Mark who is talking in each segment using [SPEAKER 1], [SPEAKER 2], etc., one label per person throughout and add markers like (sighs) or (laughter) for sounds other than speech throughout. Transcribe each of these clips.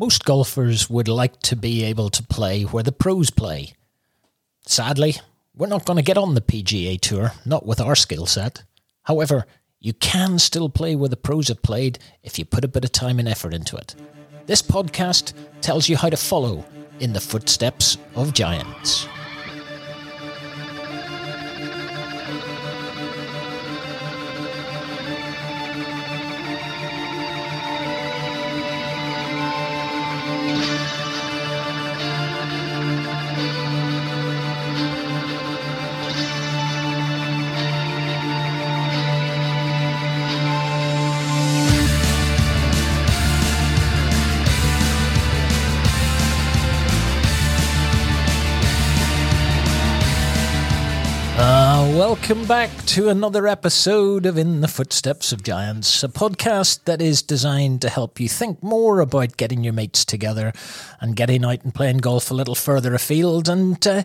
[SPEAKER 1] Most golfers would like to be able to play where the pros play. Sadly, we're not going to get on the PGA Tour, not with our skill set. However, you can still play where the pros have played if you put a bit of time and effort into it. This podcast tells you how to follow in the footsteps of giants. him back to another episode of In the Footsteps of Giants, a podcast that is designed to help you think more about getting your mates together and getting out and playing golf a little further afield and uh,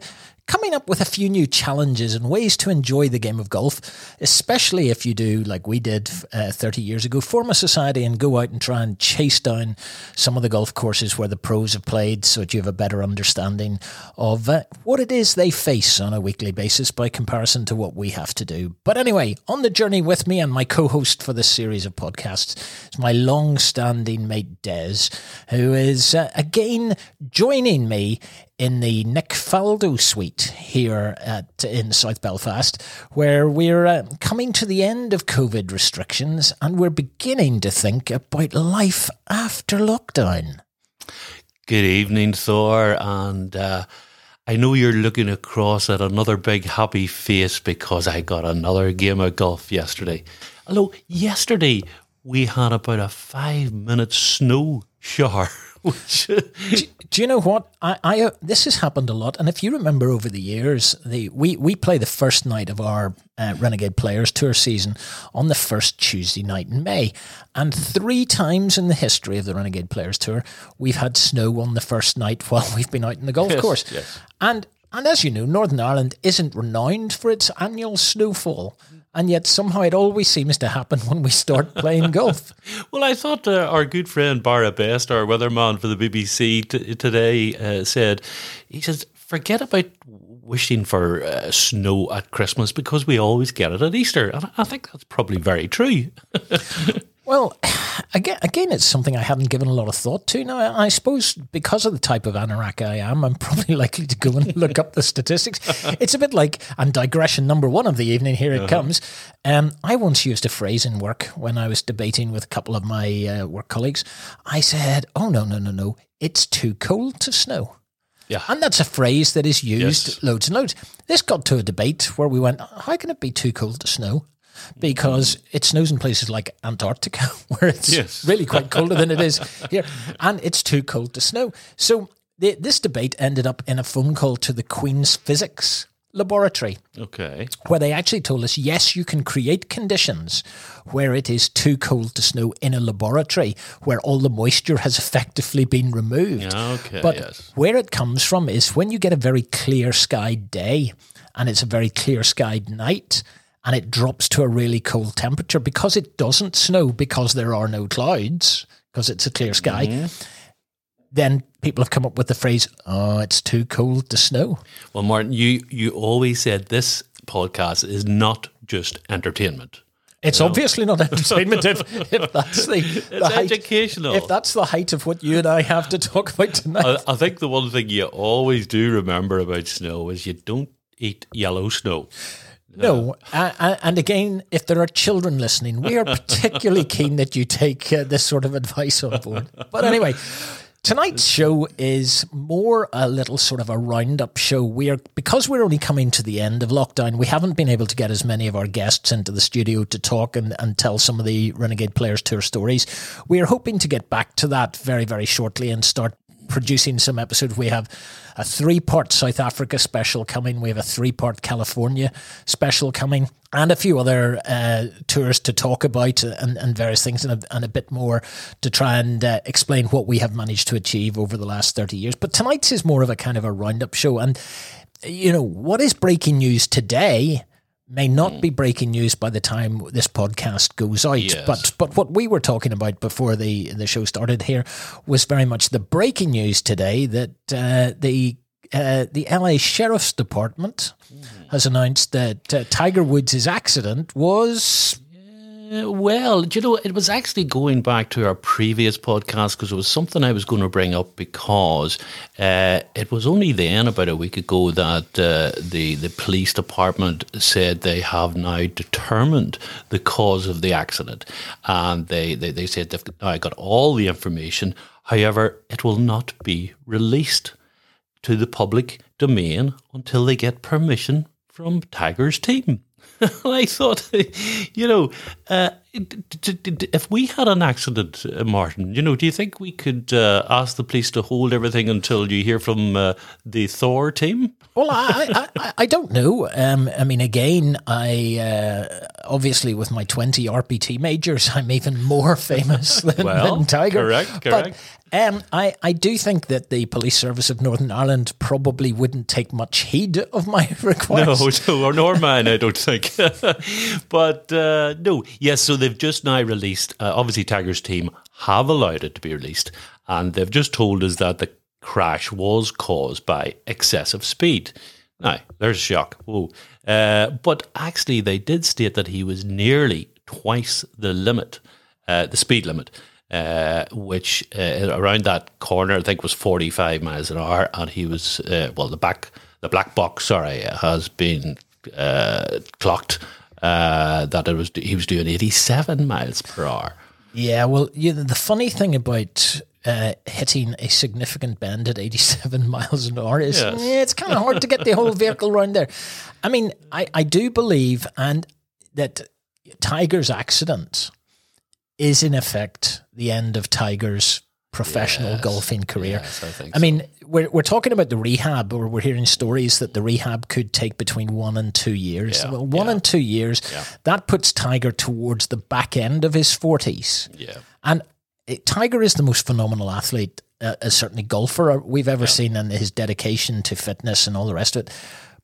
[SPEAKER 1] coming up with a few new challenges and ways to enjoy the game of golf, especially if you do, like we did uh, 30 years ago, form a society and go out and try and chase down some of the golf courses where the pros have played so that you have a better understanding of uh, what it is they face on a weekly basis by comparison to what we have to do. But anyway, on the journey with me and my co host for this series of podcasts is my long standing mate Des, who is uh, again joining me in the Nick Faldo suite here at in South Belfast, where we're uh, coming to the end of COVID restrictions and we're beginning to think about life after lockdown.
[SPEAKER 2] Good evening, Thor, and uh, I know you're looking across at another big happy face because I got another game of golf yesterday. Although yesterday we had about a five minute snow shower. (laughs)
[SPEAKER 1] do, do, you know what? I, I uh, this has happened a lot, and if you remember over the years, the we we play the first night of our uh, Renegade Players Tour season on the first Tuesday night in May, and three times in the history of the Renegade Players Tour, we've had snow on the first night (laughs) while we've been out in the golf
[SPEAKER 2] yes,
[SPEAKER 1] course,
[SPEAKER 2] yes.
[SPEAKER 1] and and as you know, Northern Ireland isn't renowned for its annual snowfall and yet somehow it always seems to happen when we start playing golf. (laughs)
[SPEAKER 2] Well, I thought uh, our good friend Barra Best, our weatherman for the BBC t- today, uh, said, he says, forget about wishing for uh, snow at Christmas because we always get it at Easter. And I think that's probably very true. (laughs)
[SPEAKER 1] Well, (clears throat) again, again, it's something I hadn't given a lot of thought to. Now, I suppose because of the type of anorak I am, I'm (laughs) probably likely to go and (laughs) look up the statistics. (laughs) It's a bit like, and digression number one of the evening, here it uh-huh. comes. Um, I once used a phrase in work when I was debating with a couple of my uh, work colleagues. I said, oh, no, no, no, no, it's too cold to snow.
[SPEAKER 2] Yeah.
[SPEAKER 1] And that's a phrase that is used
[SPEAKER 2] yes.
[SPEAKER 1] loads and loads. This got to a debate where we went, how can it be too cold to snow? Because it snows in places like Antarctica (laughs) where it's
[SPEAKER 2] yes.
[SPEAKER 1] really quite colder than it is here, and it's too cold to snow. So the, this debate ended up in a phone call to the Queen's Physics Laboratory.
[SPEAKER 2] Okay.
[SPEAKER 1] Where they actually told us, yes, you can create conditions where it is too cold to snow in a laboratory where all the moisture has effectively been removed.
[SPEAKER 2] Okay.
[SPEAKER 1] But
[SPEAKER 2] yes.
[SPEAKER 1] where it comes from is when you get a very clear sky day and it's a very clear sky night and it drops to a really cold temperature because it doesn't snow because there are no clouds because it's a clear sky. Mm-hmm. Then people have come up with the phrase, "Oh, it's too cold to snow."
[SPEAKER 2] Well, Martin, you you always said this podcast is not just entertainment.
[SPEAKER 1] It's you know? obviously not entertainment if, if that's the, (laughs)
[SPEAKER 2] the height, educational.
[SPEAKER 1] If that's the height of what you and I have to talk about tonight.
[SPEAKER 2] I, I think the one thing you always do remember about snow is you don't eat yellow snow.
[SPEAKER 1] No, uh, and again, if there are children listening, we are particularly (laughs) keen that you take uh, this sort of advice on board. But anyway, tonight's show is more a little sort of a roundup show. We are because we're only coming to the end of lockdown. We haven't been able to get as many of our guests into the studio to talk and, and tell some of the Renegade Players Tour stories. We are hoping to get back to that very very shortly and start producing some episodes. We have a three part South Africa special coming. We have a three part California special coming, and a few other uh, tours to talk about and, and various things, and a, and a, bit more to try and uh, explain what we have managed to achieve over the last 30 years. But tonight's is more of a kind of a roundup show. And, you know, what is breaking news today? May not be breaking news by the time this podcast goes out.
[SPEAKER 2] Yes.
[SPEAKER 1] But but what we were talking about before the the show started here was very much the breaking news today that uh, the uh, the LA Sheriff's Department has announced that uh, Tiger Woods' accident was
[SPEAKER 2] Uh, well, you know, it was actually going back to our previous podcast because it was something I was going to bring up because uh, it was only then, about a week ago, that uh, the the police department said they have now determined the cause of the accident, and they they, they said they've now got all the information. However, it will not be released to the public domain until they get permission from Tiger's team. (laughs) I thought, (laughs) you know, uh, if we had an accident, uh, Martin, you know, do you think we could uh, ask the police to hold everything until you hear from uh, the Thor team?
[SPEAKER 1] Well, I, I, I, I don't know. Um, I mean, again, I uh, obviously with my twenty RPT majors, I'm even more famous (laughs) than,
[SPEAKER 2] Well,
[SPEAKER 1] than Tiger.
[SPEAKER 2] correct, correct.
[SPEAKER 1] But um, I, I do think that the police service of Northern Ireland probably wouldn't take much heed of my (laughs) request.
[SPEAKER 2] No, no, or nor mine, I don't think. (laughs) but uh, no, yes. So they've just now released. Uh, obviously, Tiger's team have allowed it to be released, and they've just told us that the crash was caused by excessive speed. Now, there's a shock. Whoa. Uh, but actually, they did state that he was nearly twice the limit, uh, the speed limit. Uh, which uh, around that corner I think was 45 miles an hour, and he was uh, well the back the black box sorry has been uh, clocked uh, that it was he was doing 87 miles per hour.
[SPEAKER 1] Yeah, well, you know, the funny thing about uh, hitting a significant bend at 87 (laughs) miles an hour is
[SPEAKER 2] Yes.
[SPEAKER 1] yeah, it's kind of hard to get the whole vehicle around there. I mean, I, I do believe and that Tiger's accident is in effect the end of Tiger's professional
[SPEAKER 2] Yes.
[SPEAKER 1] golfing career.
[SPEAKER 2] Yes, I think
[SPEAKER 1] I mean, we're we're talking about the rehab, or we're hearing stories that the rehab could take between one and two years.
[SPEAKER 2] Yeah,
[SPEAKER 1] well, one
[SPEAKER 2] yeah.
[SPEAKER 1] and two years, that puts Tiger towards the back end of his forties.
[SPEAKER 2] Yeah.
[SPEAKER 1] And uh, Tiger is the most phenomenal athlete, uh, uh, certainly golfer we've ever seen, and his dedication to fitness and all the rest of it.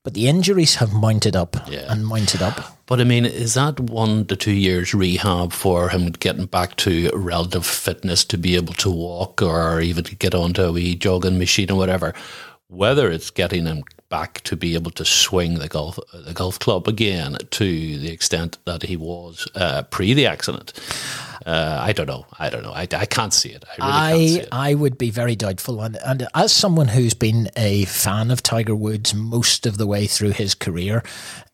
[SPEAKER 1] But the injuries have mounted up
[SPEAKER 2] Yeah.
[SPEAKER 1] and mounted up.
[SPEAKER 2] But I mean, is that one to two years rehab for him getting back to relative fitness to be able to walk or even to get onto a wee jogging machine or whatever? Whether it's getting him back to be able to swing the golf the golf club again to the extent that he was uh, pre the accident, uh, I don't know. I don't know. I, I can't see it. I really
[SPEAKER 1] I
[SPEAKER 2] it.
[SPEAKER 1] I would be very doubtful, and and as someone who's been a fan of Tiger Woods most of the way through his career,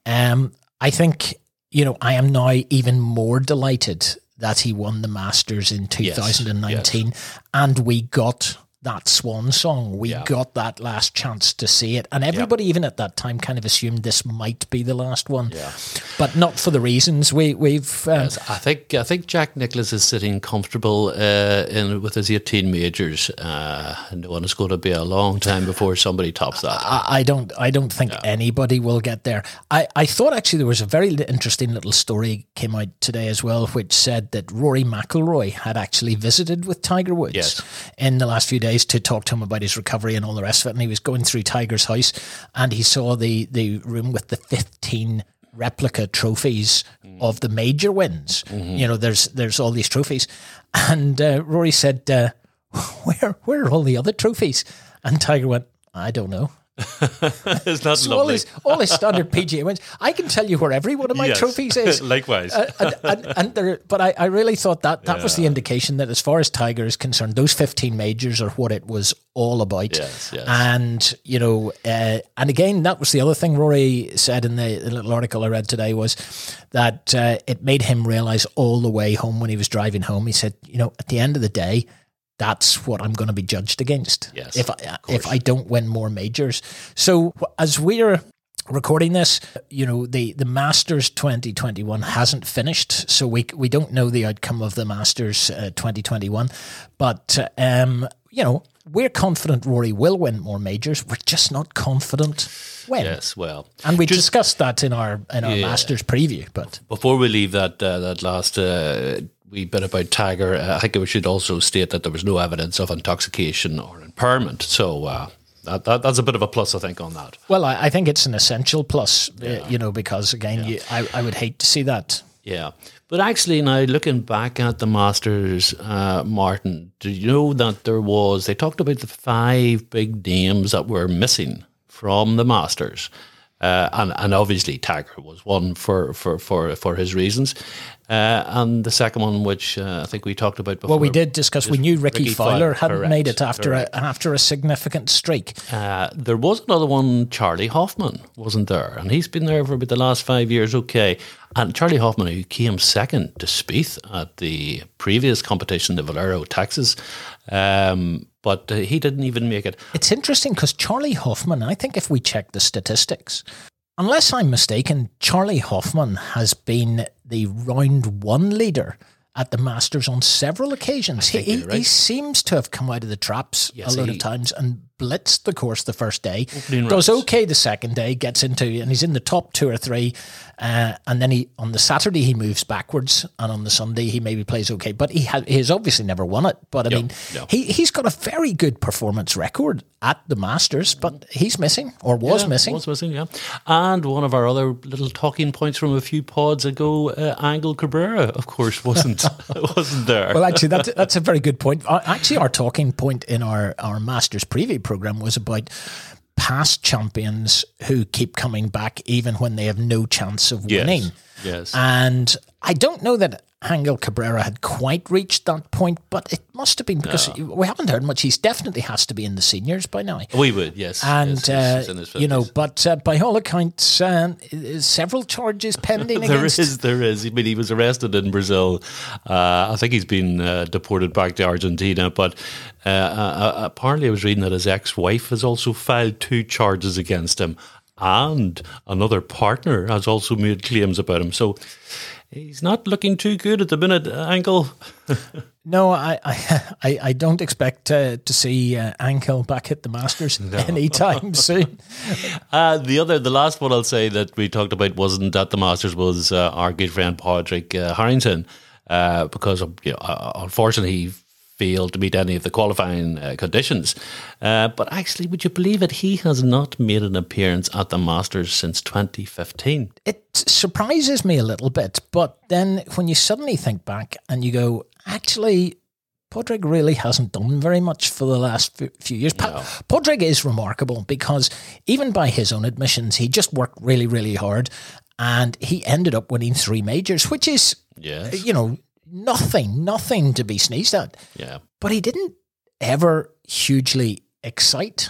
[SPEAKER 1] um, I think you know I am now even more delighted that he won the Masters in 2019, and we got that swan song. We
[SPEAKER 2] Yeah.
[SPEAKER 1] got that last chance to see it, and everybody even at that time kind of assumed this might be the last one,
[SPEAKER 2] Yeah.
[SPEAKER 1] but not for the reasons we we've. Um,
[SPEAKER 2] Yes, I think I think Jack Nicklaus is sitting comfortable uh, in with his 18 majors. Uh, no one is going to be a long time before somebody tops that.
[SPEAKER 1] I I don't. I don't think anybody will get there. I, I thought actually there was a very interesting little story came out today as well, which said that Rory McIlroy had actually visited with Tiger Woods
[SPEAKER 2] Yes.
[SPEAKER 1] in the last few days to talk to him about his recovery and all the rest of it. And he was going through Tiger's house, and he saw the the room with the fifteen replica trophies of the major wins. You know, there's there's all these trophies, and uh, Rory said, uh, (laughs) "Where where are all the other trophies?" And Tiger went, "I don't know." (laughs)
[SPEAKER 2] Isn't that
[SPEAKER 1] So all
[SPEAKER 2] lovely?
[SPEAKER 1] his all his standard (laughs) PGA wins. I can tell you where every one of my
[SPEAKER 2] Yes.
[SPEAKER 1] trophies is. (laughs)
[SPEAKER 2] Likewise.
[SPEAKER 1] Uh, and, and, and there, but I, I really thought that that was the indication that as far as Tiger is concerned, those 15 majors are what it was all about.
[SPEAKER 2] Yes, yes.
[SPEAKER 1] And, you know, uh, and again, that was the other thing Rory said in the, the little article I read today was that uh, it made him realize all the way home when he was driving home, he said, you know, at the end of the day, that's what I'm going to be judged against.
[SPEAKER 2] Yes,
[SPEAKER 1] If I, if I don't win more majors. So as we're recording this, you know, the, the Masters 2021 hasn't finished. So we, we don't know the outcome of the Masters uh, 2021. But, um, you know, we're confident Rory will win more majors. We're just not confident when.
[SPEAKER 2] yes, well.
[SPEAKER 1] And we discussed that in our in our
[SPEAKER 2] Yeah.
[SPEAKER 1] Masters preview. But
[SPEAKER 2] Before we leave that uh, that last uh, wee bit about Tiger, uh, I think we should also state that there was no evidence of intoxication or impairment. So uh, that, that that's a bit of a plus, I think, on that.
[SPEAKER 1] Well, I, I think it's an essential plus, uh, you know, because again, you, I, I would hate to see that.
[SPEAKER 2] Yeah. But actually, now looking back at the Masters, uh, Martin, do you know that there was, they talked about the five big names that were missing from the Masters. Uh, and, and obviously Tiger was one for, for, for, for his reasons. Uh, and the second one, which uh, I think we talked about before.
[SPEAKER 1] Well, we did discuss. We knew Rickie,
[SPEAKER 2] Rickie
[SPEAKER 1] Fowler
[SPEAKER 2] Fowler,
[SPEAKER 1] hadn't
[SPEAKER 2] correct,
[SPEAKER 1] made it after
[SPEAKER 2] correct.
[SPEAKER 1] a, after a significant streak.
[SPEAKER 2] Uh, there was another one, Charley Hoffman, wasn't there? And he's been there for about the last five years, okay. And Charley Hoffman, who came second to Spieth at the previous competition, the Valero Texas, um, but uh, he didn't even make it.
[SPEAKER 1] It's interesting because Charley Hoffman, I think if we check the statistics, unless I'm mistaken, Charley Hoffman has been the round one leader at the Masters on several occasions. He,
[SPEAKER 2] think
[SPEAKER 1] he,
[SPEAKER 2] you're right.
[SPEAKER 1] he seems to have come out of the traps
[SPEAKER 2] Yes,
[SPEAKER 1] a lot
[SPEAKER 2] he-
[SPEAKER 1] of times and blitzed the course the first day.
[SPEAKER 2] Opening
[SPEAKER 1] Does
[SPEAKER 2] rounds.
[SPEAKER 1] okay the second day, gets into, and he's in the top two or three. Uh, and then he on the Saturday he moves backwards, and on the Sunday he maybe plays okay. But he has he has obviously never won it. But I mean,
[SPEAKER 2] no.
[SPEAKER 1] he he's got a very good performance record at the Masters, but he's missing or was
[SPEAKER 2] Yeah,
[SPEAKER 1] missing.
[SPEAKER 2] Was missing, yeah. And one of our other little talking points from a few pods ago, uh, Angel Cabrera, of course, wasn't (laughs) (laughs) wasn't there.
[SPEAKER 1] Well, actually, that's that's a very good point. Uh, Actually, our talking point in our our Masters preview program was about past champions who keep coming back even when they have no chance of
[SPEAKER 2] yes,
[SPEAKER 1] winning.
[SPEAKER 2] Yes.
[SPEAKER 1] And I don't know that Angel Cabrera had quite reached that point, but it must have been because we haven't heard much. He's definitely has to be in the seniors by now.
[SPEAKER 2] we would, yes.
[SPEAKER 1] And
[SPEAKER 2] yes,
[SPEAKER 1] uh, you know, but uh, by all accounts, um, several charges pending (laughs)
[SPEAKER 2] There
[SPEAKER 1] against.
[SPEAKER 2] is, there is. I mean, he was arrested in Brazil. Uh, I think he's been uh, deported back to Argentina. But uh, uh, apparently, I was reading that his ex-wife has also filed two charges against him, and another partner has also made claims about him. So he's not looking too good at the minute, Ankle. (laughs)
[SPEAKER 1] No, I, (laughs) I, I don't expect uh, to see uh, Ankle back at the Masters (laughs) anytime soon.
[SPEAKER 2] Uh, the other, the last one I'll say that we talked about wasn't at the Masters was uh, our good friend Patrick uh, Harrington, uh, because of, you know, uh, unfortunately failed to meet any of the qualifying uh, conditions. Uh, but actually, would you believe it? He has not made an appearance at the Masters since 2015.
[SPEAKER 1] It surprises me a little bit, but then when you suddenly think back and you go, actually, Padraig really hasn't done very much for the last few- years. Pa- Padraig is remarkable because even by his own admissions, he just worked really, really hard, and he ended up winning three majors, which is,
[SPEAKER 2] Yes.
[SPEAKER 1] you know, nothing, nothing to be sneezed at.
[SPEAKER 2] Yeah.
[SPEAKER 1] But he didn't ever hugely excite.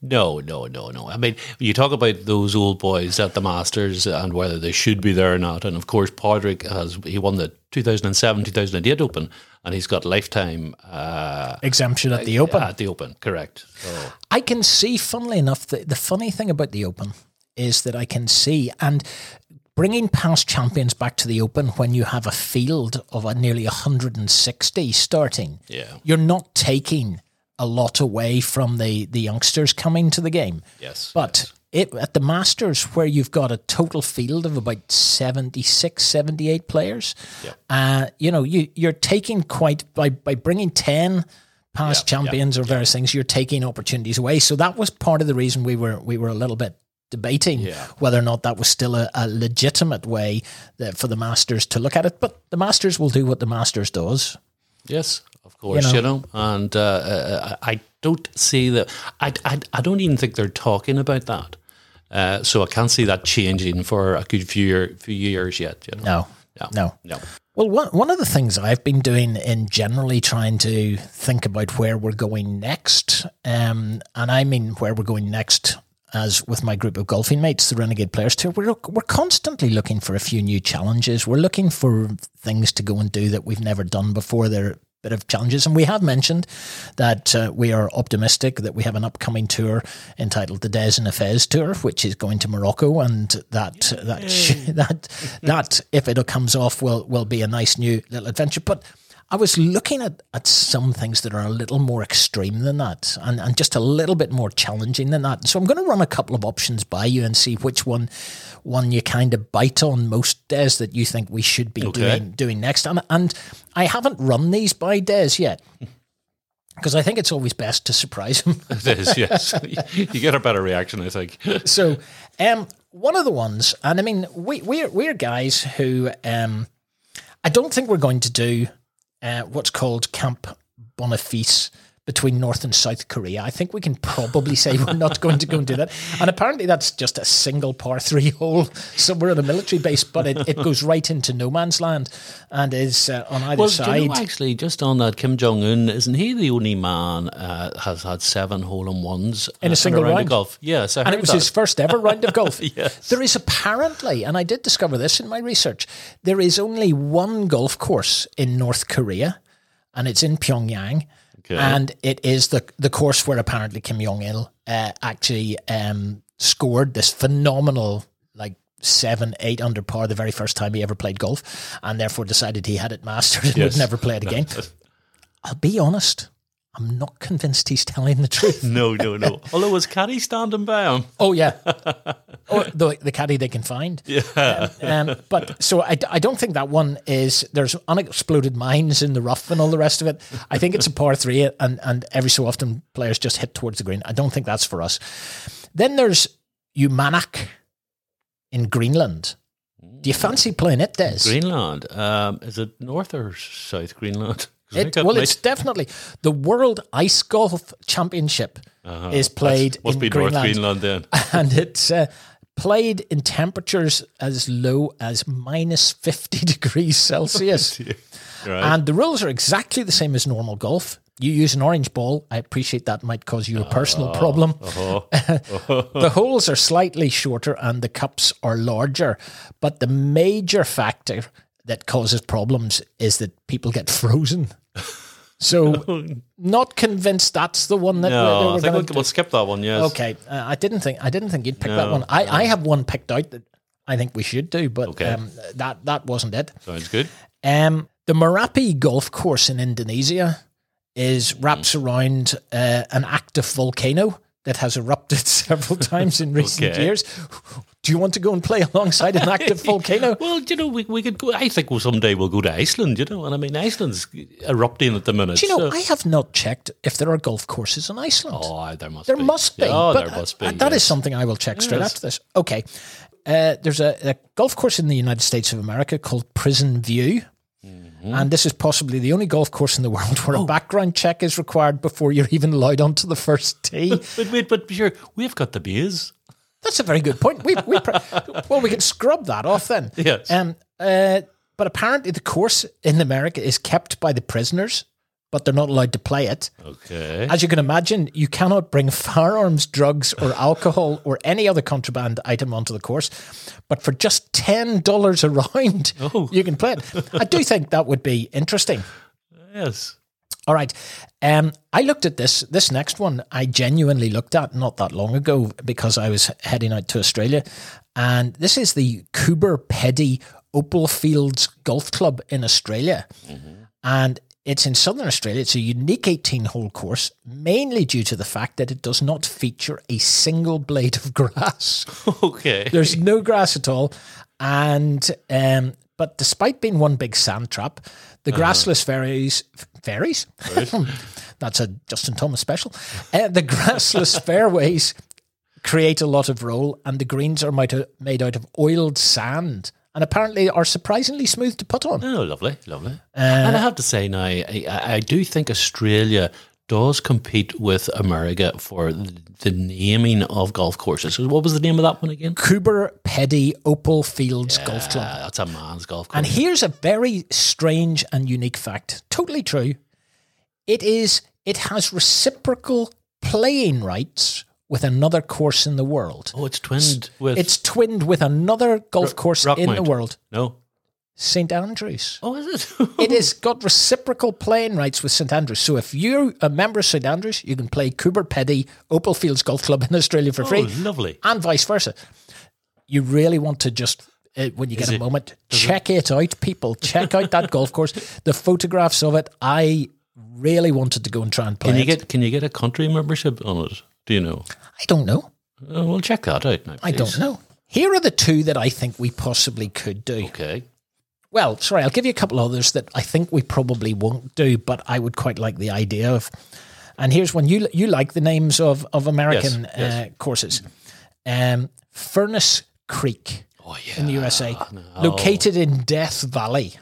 [SPEAKER 2] No, no, no, no. I mean, you talk about those old boys at the Masters and whether they should be there or not. And of course, Padraig has he won the 2007 2008 Open, and he's got lifetime uh,
[SPEAKER 1] Exemption at the Open.
[SPEAKER 2] at the Open. Correct. So,
[SPEAKER 1] I can see, funnily enough, the, the funny thing about the Open is that I can see, and bringing past champions back to the Open when you have a field of a nearly 160 starting,
[SPEAKER 2] Yeah.
[SPEAKER 1] you're not taking a lot away from the, the youngsters coming to the game.
[SPEAKER 2] yes,
[SPEAKER 1] But it, at the Masters, where you've got a total field of about 76, 78 players,
[SPEAKER 2] Yeah.
[SPEAKER 1] uh, you know, you, you're taking quite, by, by bringing 10 past champions or various things, you're taking opportunities away. So that was part of the reason we were, we were a little bit debating
[SPEAKER 2] Yeah.
[SPEAKER 1] whether or not that was still a, a legitimate way that, for the Masters to look at it. But the Masters will do what the Masters does.
[SPEAKER 2] yes, of course,
[SPEAKER 1] You
[SPEAKER 2] you
[SPEAKER 1] know.
[SPEAKER 2] know. And uh, uh, I don't see that. I, I, I don't even think they're talking about that. Uh, so I can't see that changing for a good few year, few years yet. You know?
[SPEAKER 1] No,
[SPEAKER 2] no,
[SPEAKER 1] no.
[SPEAKER 2] no.
[SPEAKER 1] Well, one, one of the things I've been doing in generally trying to think about where we're going next, um, and I mean where we're going next as with my group of golfing mates, the Renegade Players Tour, we're, we're constantly looking for a few new challenges. We're looking for things to go and do that we've never done before. They're a bit of challenges. And we have mentioned that uh, we are optimistic that we have an upcoming tour entitled the Des and Fez Tour, which is going to Morocco. And that, that, (laughs) that, that, if it comes off, will, will be a nice new little adventure. But I was looking at, at some things that are a little more extreme than that and, and just a little bit more challenging than that. So I'm going to run a couple of options by you and see which one one you kind of bite on most Des that you think we should be
[SPEAKER 2] Okay.
[SPEAKER 1] doing doing next. And, and I haven't run these by Des yet. (laughs) because I think it's always best to surprise him. (laughs)
[SPEAKER 2] It is, yes. (laughs) you get a better reaction, I think.
[SPEAKER 1] so, um, one of the ones, and I mean, we we're we're guys who um, I don't think we're going to do uh, what's called Camp Boniface between North and South Korea. I think we can probably say we're not going to go and do that. And apparently that's just a single par three hole somewhere in a military base, but it, it goes right into no man's land and is uh, on either
[SPEAKER 2] Well,
[SPEAKER 1] side.
[SPEAKER 2] you know, actually, just on that, Kim Jong Un, isn't he the only man uh, has had seven hole in ones
[SPEAKER 1] In a single
[SPEAKER 2] round
[SPEAKER 1] round?
[SPEAKER 2] of golf? Yes, I
[SPEAKER 1] and it was
[SPEAKER 2] that.
[SPEAKER 1] his first ever round of golf. (laughs)
[SPEAKER 2] Yes.
[SPEAKER 1] There is apparently, and I did discover this in my research, there is only one golf course in North Korea, and it's in Pyongyang.
[SPEAKER 2] Okay.
[SPEAKER 1] And it is the the course where apparently Kim Jong Il uh, actually um, scored this phenomenal, like seven, eight under par the very first time he ever played golf, and therefore decided he had it mastered and
[SPEAKER 2] Yes.
[SPEAKER 1] would never play it again. (laughs) I'll be honest, I'm not convinced he's telling the truth. (laughs)
[SPEAKER 2] No, no, no. (laughs) Although was Caddy standing by him?
[SPEAKER 1] Oh yeah, (laughs) or the the caddy they can find.
[SPEAKER 2] Yeah.
[SPEAKER 1] Um, but so I, I don't think that one is. There's unexploded mines in the rough and all the rest of it. I think it's a par three, and and every so often players just hit towards the green. I don't think that's for us. Then there's Uummannaq in Greenland. Do you fancy playing it, Des?
[SPEAKER 2] Greenland. Um, is it North or South Greenland? 'Cause I think
[SPEAKER 1] It, well, it's definitely the World Ice Golf Championship uh-huh. is played
[SPEAKER 2] must
[SPEAKER 1] in
[SPEAKER 2] be
[SPEAKER 1] Greenland.
[SPEAKER 2] North Greenland then. (laughs)
[SPEAKER 1] and it's uh, played in temperatures as low as minus 50 (laughs) degrees Celsius. (laughs)
[SPEAKER 2] Right.
[SPEAKER 1] and the rules are exactly the same as normal golf. You use an orange ball. I appreciate that might cause you a personal ah, problem. Uh-huh. Uh-huh. the holes are slightly shorter and the cups are larger. But the major factor that causes problems is that people get frozen. (laughs) So, (laughs) not convinced that's the one that we're, that
[SPEAKER 2] no, I
[SPEAKER 1] we're
[SPEAKER 2] think
[SPEAKER 1] going
[SPEAKER 2] we'll, we'll skip that one. Yes.
[SPEAKER 1] Okay, uh, I didn't think I didn't think you'd pick that one. I, I have one picked out that I think we should do, but
[SPEAKER 2] Okay.
[SPEAKER 1] um, that that wasn't it.
[SPEAKER 2] Sounds good.
[SPEAKER 1] Um, the Merapi Golf Course in Indonesia is wraps around uh, an active volcano that has erupted (laughs) several times in recent
[SPEAKER 2] Okay.
[SPEAKER 1] years. Do you want to go and play (laughs) alongside an active (laughs) volcano?
[SPEAKER 2] Well, you know, we, we could go. I think well, someday we'll go to Iceland. You know, and I mean, Iceland's erupting at the minute.
[SPEAKER 1] Do you know,
[SPEAKER 2] so-
[SPEAKER 1] I have not checked if there are golf courses in Iceland.
[SPEAKER 2] oh, there must.
[SPEAKER 1] There
[SPEAKER 2] be.
[SPEAKER 1] must be.
[SPEAKER 2] Oh, there must be.
[SPEAKER 1] uh, That is
[SPEAKER 2] yes.
[SPEAKER 1] something I will check straight
[SPEAKER 2] Yes.
[SPEAKER 1] after this. Okay. Uh, there's a, a golf course in the United States of America called Prison View.
[SPEAKER 2] Mm-hmm.
[SPEAKER 1] And this is possibly the only golf course in the (laughs) world where
[SPEAKER 2] Oh.
[SPEAKER 1] a background check is required before you're even allowed onto the first tee.
[SPEAKER 2] But wait, but sure, we've got the beers.
[SPEAKER 1] That's a very good point. We, we pre- (laughs) well, we can scrub that off then.
[SPEAKER 2] Yes.
[SPEAKER 1] Um, uh, but apparently, the course in America is kept by the prisoners, but they're not allowed to play it.
[SPEAKER 2] Okay.
[SPEAKER 1] As you can imagine, you cannot bring firearms, drugs, or alcohol or any other contraband item onto the course. But for just ten dollars a round,
[SPEAKER 2] Oh.
[SPEAKER 1] you can play it. I do think that would be interesting.
[SPEAKER 2] yes.
[SPEAKER 1] All right. Um, I looked at this. This next one, I genuinely looked at not that long ago because I was heading out to Australia, and this is the Coober Pedy Opal Fields Golf Club in Australia, and it's in southern Australia. It's a unique 18-hole course, mainly due to the fact that it does not feature a single blade of (laughs) grass.
[SPEAKER 2] Okay.
[SPEAKER 1] There's no grass at all, and um, but despite being one big sand trap, the grassless ferries ferries. (laughs) That's a Justin Thomas special. Uh, the grassless (laughs) fairways create a lot of roll, and the greens are made out, of oiled sand, and apparently are surprisingly smooth to put on.
[SPEAKER 2] Oh, lovely, lovely.
[SPEAKER 1] Uh,
[SPEAKER 2] and I have to say now, I I do think Australia does compete with America for the naming of golf courses. What was the name of that one again?
[SPEAKER 1] Coober Pedy Opal Fields Golf Club.
[SPEAKER 2] That's a man's golf course.
[SPEAKER 1] And here's a very strange and unique fact. Totally true. It is it has reciprocal playing rights with another course in the world.
[SPEAKER 2] oh, it's twinned with.
[SPEAKER 1] It's twinned with another golf course in the world,
[SPEAKER 2] no.
[SPEAKER 1] St Andrews.
[SPEAKER 2] Oh, is it? (laughs)
[SPEAKER 1] It has got reciprocal playing rights with St Andrews. So if you're a member of St Andrews, you can play Coober Pedy Opal Fields Golf Club in Australia for free,
[SPEAKER 2] oh, lovely.
[SPEAKER 1] and vice versa. You really want to just, uh, when you get a moment, check it out, people. Check out that golf course. The photographs of it, I really wanted to go and try and play
[SPEAKER 2] Can you
[SPEAKER 1] it.
[SPEAKER 2] get can you get a country membership on it? Do you know?
[SPEAKER 1] I don't know.
[SPEAKER 2] Oh, we'll check that out now.
[SPEAKER 1] I don't know. Here are the two that I think we possibly could do.
[SPEAKER 2] Okay.
[SPEAKER 1] Well, sorry, I'll give you a couple others that I think we probably won't do, but I would quite like the idea of. And here's one you you like the names of of American
[SPEAKER 2] Yes, yes.
[SPEAKER 1] Uh, courses. Um, Furnace Creek
[SPEAKER 2] Oh yeah.
[SPEAKER 1] in the USA, located in Death Valley.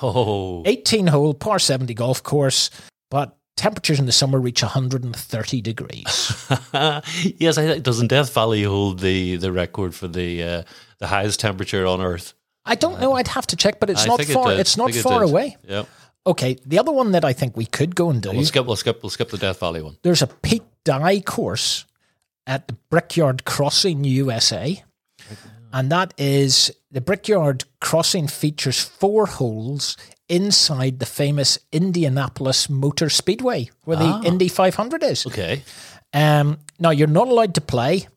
[SPEAKER 2] Oh.
[SPEAKER 1] 18 hole par 70 golf course, but temperatures in the summer reach 130 degrees. (laughs)
[SPEAKER 2] yes, I think doesn't Death Valley hold the, the record for the uh, the highest temperature on Earth?
[SPEAKER 1] I don't know, I'd have to check, but it's
[SPEAKER 2] I
[SPEAKER 1] not
[SPEAKER 2] think it
[SPEAKER 1] far it's not
[SPEAKER 2] think it
[SPEAKER 1] far away.
[SPEAKER 2] Yep.
[SPEAKER 1] Okay, the other one that I think we could go and do,
[SPEAKER 2] We'll skip. We'll skip. We'll skip the Death Valley one.
[SPEAKER 1] there's a Pete Dye course at the Brickyard Crossing, USA. And that is the Brickyard Crossing features four holes inside the famous Indianapolis Motor Speedway, where the Indy 500 is.
[SPEAKER 2] Okay.
[SPEAKER 1] Um, now you're not allowed to play